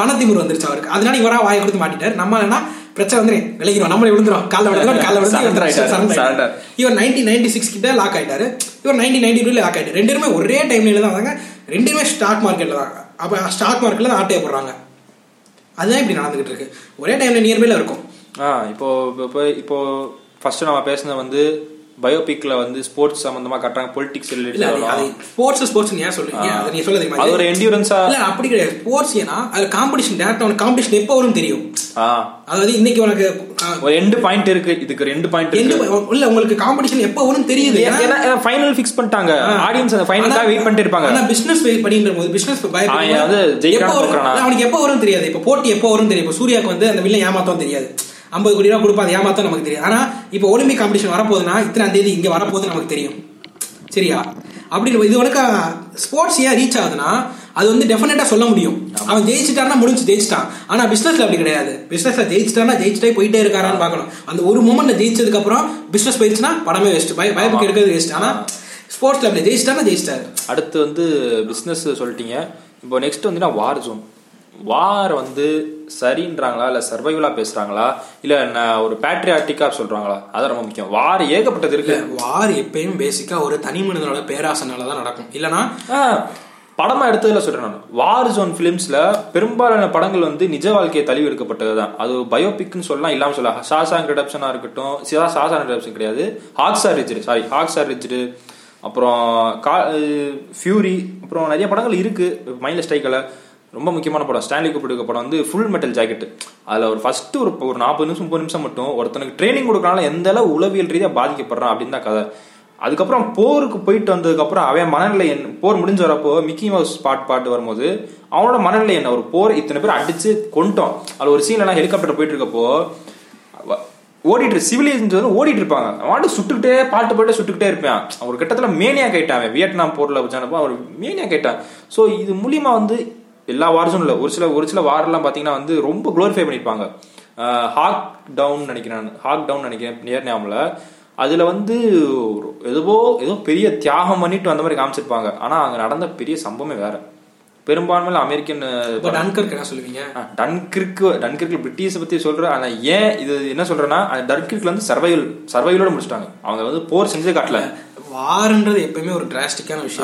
பணத்திமுர் வந்துருச்சு அவருக்கு. அதனால இவரா வாயை கொடுத்து மாட்டிட்டாரு. நம்ம என்ன பிரச்சனை வந்து விலகிறோம் நம்மளே விழுந்துரும் காலைல விழுந்துரும் ஆயிட்டாரு. விழுந்து. இவர் நைன்டீன் நைன்டி சிக்ஸ் கிட்ட லாக் ஆயிட்டாரு. இவர் நைன்டீன் நைன்டி டூல லாக் ஆயிட்டாரு. ரெண்டு பேருமே ஒரே டைம்ல தான் வந்தாங்க. ரெண்டு பேருமே ஸ்டாக் மார்க்கெட்ல தான். அப்ப ஸ்டாக் மார்க்கெட்ல தான் ஆட்டைய போடுறாங்க. அதுதான் இப்படி நடந்துகிட்டு இருக்கு. ஒரே டைம்ல நியர்பைல இருக்கும். ஆ இப்போ இப்போ இப்போ ஃபர்ஸ்ட் நம்ம பேசுனது வந்து பயோபிக்ல வந்து ஸ்போர்ட்ஸ் சம்பந்தமா கட்டுறாங்க பொலிட்டிக்ஸ் அது- அது ஸ்போர்ட்ஸ் ஸ்போர்ட்ஸ் ஏன் சொல்றீங்க? அதை சொல்ல தெரியுமா அது ஒரு endurance-ஆ- இல்ல அப்படி கிடையாது. ஸ்போர்ட்ஸ் ஏன்னா அது காம்படிஷன் டேரக்டா உனக்கு காம்படிஷன் எப்போ வரும் தெரியும். ஆ. அதாவது இன்னைக்கு உனக்கு ஒரு எண்டு பாயிண்ட் இருக்கு. இதுக்கு ரெண்டு பாயிண்ட் இருக்கு. இல்ல உங்களுக்கு காம்படிஷன் எப்போ வரும் தெரியுது. ஏன்னா- ஃபைனல் ஃபிக்ஸ் பண்ணிட்டாங்க. ஆடியன்ஸ் அந்த ஃபைனலுக்காக வெயிட் பண்ணிட்டு இருப்பாங்க. ஆனா பிசினஸ் படின்ற போது பிசினஸ் அவன் வந்து ஜெயிக்கிறானா? அவனுக்கு எப்போ வரும் தெரியாது. இப்போ போட்டி எப்போ வரும் தெரியும். இப்போ சூர்யாக்கு வந்து அந்த வில்ல ஏமாத்தம் தெரியாது. ஐம்பது கோடி ரூபா கொடுப்பா அது ஏமாத்தம் நமக்கு தெரியும் ஆனா இப்போ ஒலிம்பிக் காம்படிஷன் வரப்போகுதுன்னா இத்தனாம் தேதி இங்க வரப்போகுது நமக்கு தெரியும். சரியா? அப்படி இது உனக்கு ஸ்போர்ட்ஸ் ஏன் ரீச் ஆகுதுன்னா அது வந்து டெஃபினட்டா சொல்ல முடியும். அவன் ஜெயிச்சிட்டான்னா முடிஞ்சு ஜெயிச்சிட்டான். ஆனா பிசினஸ்ல அப்படி கிடையாது. பிசினஸ்ல ஜெயிச்சிட்டானா ஜெயிச்சிட்டே போயிட்டே இருக்காரான்னு பார்க்கணும். அந்த ஒரு மூமெண்ட் ஜெயிச்சதுக்கு அப்புறம் பிசினஸ் போயிடுச்சுன்னா படமே வேஸ்ட் பய பயப்புக்கு எடுக்கிறது வேஸ்ட் ஆனா ஸ்போர்ட்ஸ்ல அப்படி ஜெயிச்சிட்டானா ஜெயிச்சிட்டாரு. அடுத்து வந்து பிசினஸ் சொல்லிட்டீங்க. இப்போ நெக்ஸ்ட் வந்து வார் ஜோன் வார் வந்து சரின்றாங்களா? இல்ல சர்வைவலா பேசுறாங்களா? இல்ல நான் ஒரு பேட்ரியாட்டிக்கா சொல்றாங்களா? அதான் ரொம்ப முக்கியம். வார் ஏகப்பட்டது இருக்கு. வார் எப்பயும் பேசிக்கா ஒரு தனி மனிதனோட பேராசனால தான் நடக்கும். இல்லனா ஆ, படமா எடுத்ததுல சொல்றேன் நான். வார் ஜோன் பிலிம்ஸ்ல பெரும்பாலான படங்கள் வந்து நிஜ வாழ்க்கையை தழுவி எடுக்கப்பட்டது தான். அது பயோபிக்னு சொல்லலாம் இல்லாம சொல்லலாம். சாசாங் ரிடப்ஷனா இருக்கட்டும். சிதா சாசாங் ரிடப்ஷன் கிடையாது. ஹாக்ஸார் ரிஜ்டு சாரி ஹாக்ஸார் ரிஜ்டு அப்புறம் கா ஃபியூரி அப்புறம் நிறைய படங்கள் இருக்கு. மைண்ட்ல ஸ்ட்ரைக்கல ரொம்ப முக்கியமான படம். ஸ்டான்லி கூப்பிட்டு படம் வந்து ஃபுல் மெட்டல் ஜாக்கெட் அதுல ஒரு ஃபர்ஸ்ட் ஒரு ஒரு நாற்பது நிமிஷம் முப்பது நிமிஷம் மட்டும் ஒருத்தனுக்கு ட்ரைனிங் கொடுக்கறனால எந்த அளவு உளவியல் ரீதியாக பாதிக்கப்படுறான் அப்படின்னு தான் கதை. அதுக்கப்புறம் போருக்கு போயிட்டு வந்ததுக்கப்புறம் அவன் மனநிலை என் போர் முடிஞ்ச வரப்போ மிக்கி மவுஸ் பாட் பாட்டு வரும்போது அவனோட மனநிலை என்ன? ஒரு போர் இத்தனை பேர் அடிச்சு கொண்டோம் அதில் ஒரு சீன்லாம் ஹெலிகாப்டர் போயிட்டு இருக்கப்போ ஓடிட்டு சிவிலியன்ஸ் வந்து ஓடிட்டு இருப்பாங்க. அவன் சுட்டுக்கிட்டே பாட்டு பாட்டு சுட்டுக்கிட்டே இருப்பான். அவர் கிட்டத்தில் மேனியா கேட்டான் அவன். வியட்நாம் போரில் வச்சானப்போ அவர் மேனியா கேட்டான் ஸோ இது மூலியமா வந்து எல்லா வார்ஸும் இல்லை. ஒரு சில ஒரு சில வாரெல்லாம் பாத்தீங்கன்னா வந்து ரொம்ப குளோரிஃபை பண்ணியிருப்பாங்க ஹாக் டவுன் நினைக்கிறேன். ஹாக் டவுன் நினைக்கிறேன். நியர் ஞாபகம்ல அதுல வந்து எதுவோ ஏதோ பெரிய தியாகம் பண்ணிட்டு வந்த மாதிரி காமிச்சிருப்பாங்க. ஆனா அங்க நடந்த பெரிய சம்பவமே வேற. பெரும்பான்மையில அமெரிக்கன் இப்போ டன்கர்க் என்ன சொல்லுவீங்க? டன்கிற்கு டன்கிற்கு பிரிட்டிஷ் பத்தி சொல்றேன் ஆனா ஏன் இது என்ன சொல்றேன்னா அந்த டன்கிர்க்ல வந்து சர்வைவல் சர்வைவலோட முடிச்சிட்டாங்க. அவங்க வந்து போர் செஞ்சே காட்டல. வார்ன்றது எப்பயுமே ஒரு டிராஸ்டிக்கான விஷயம்.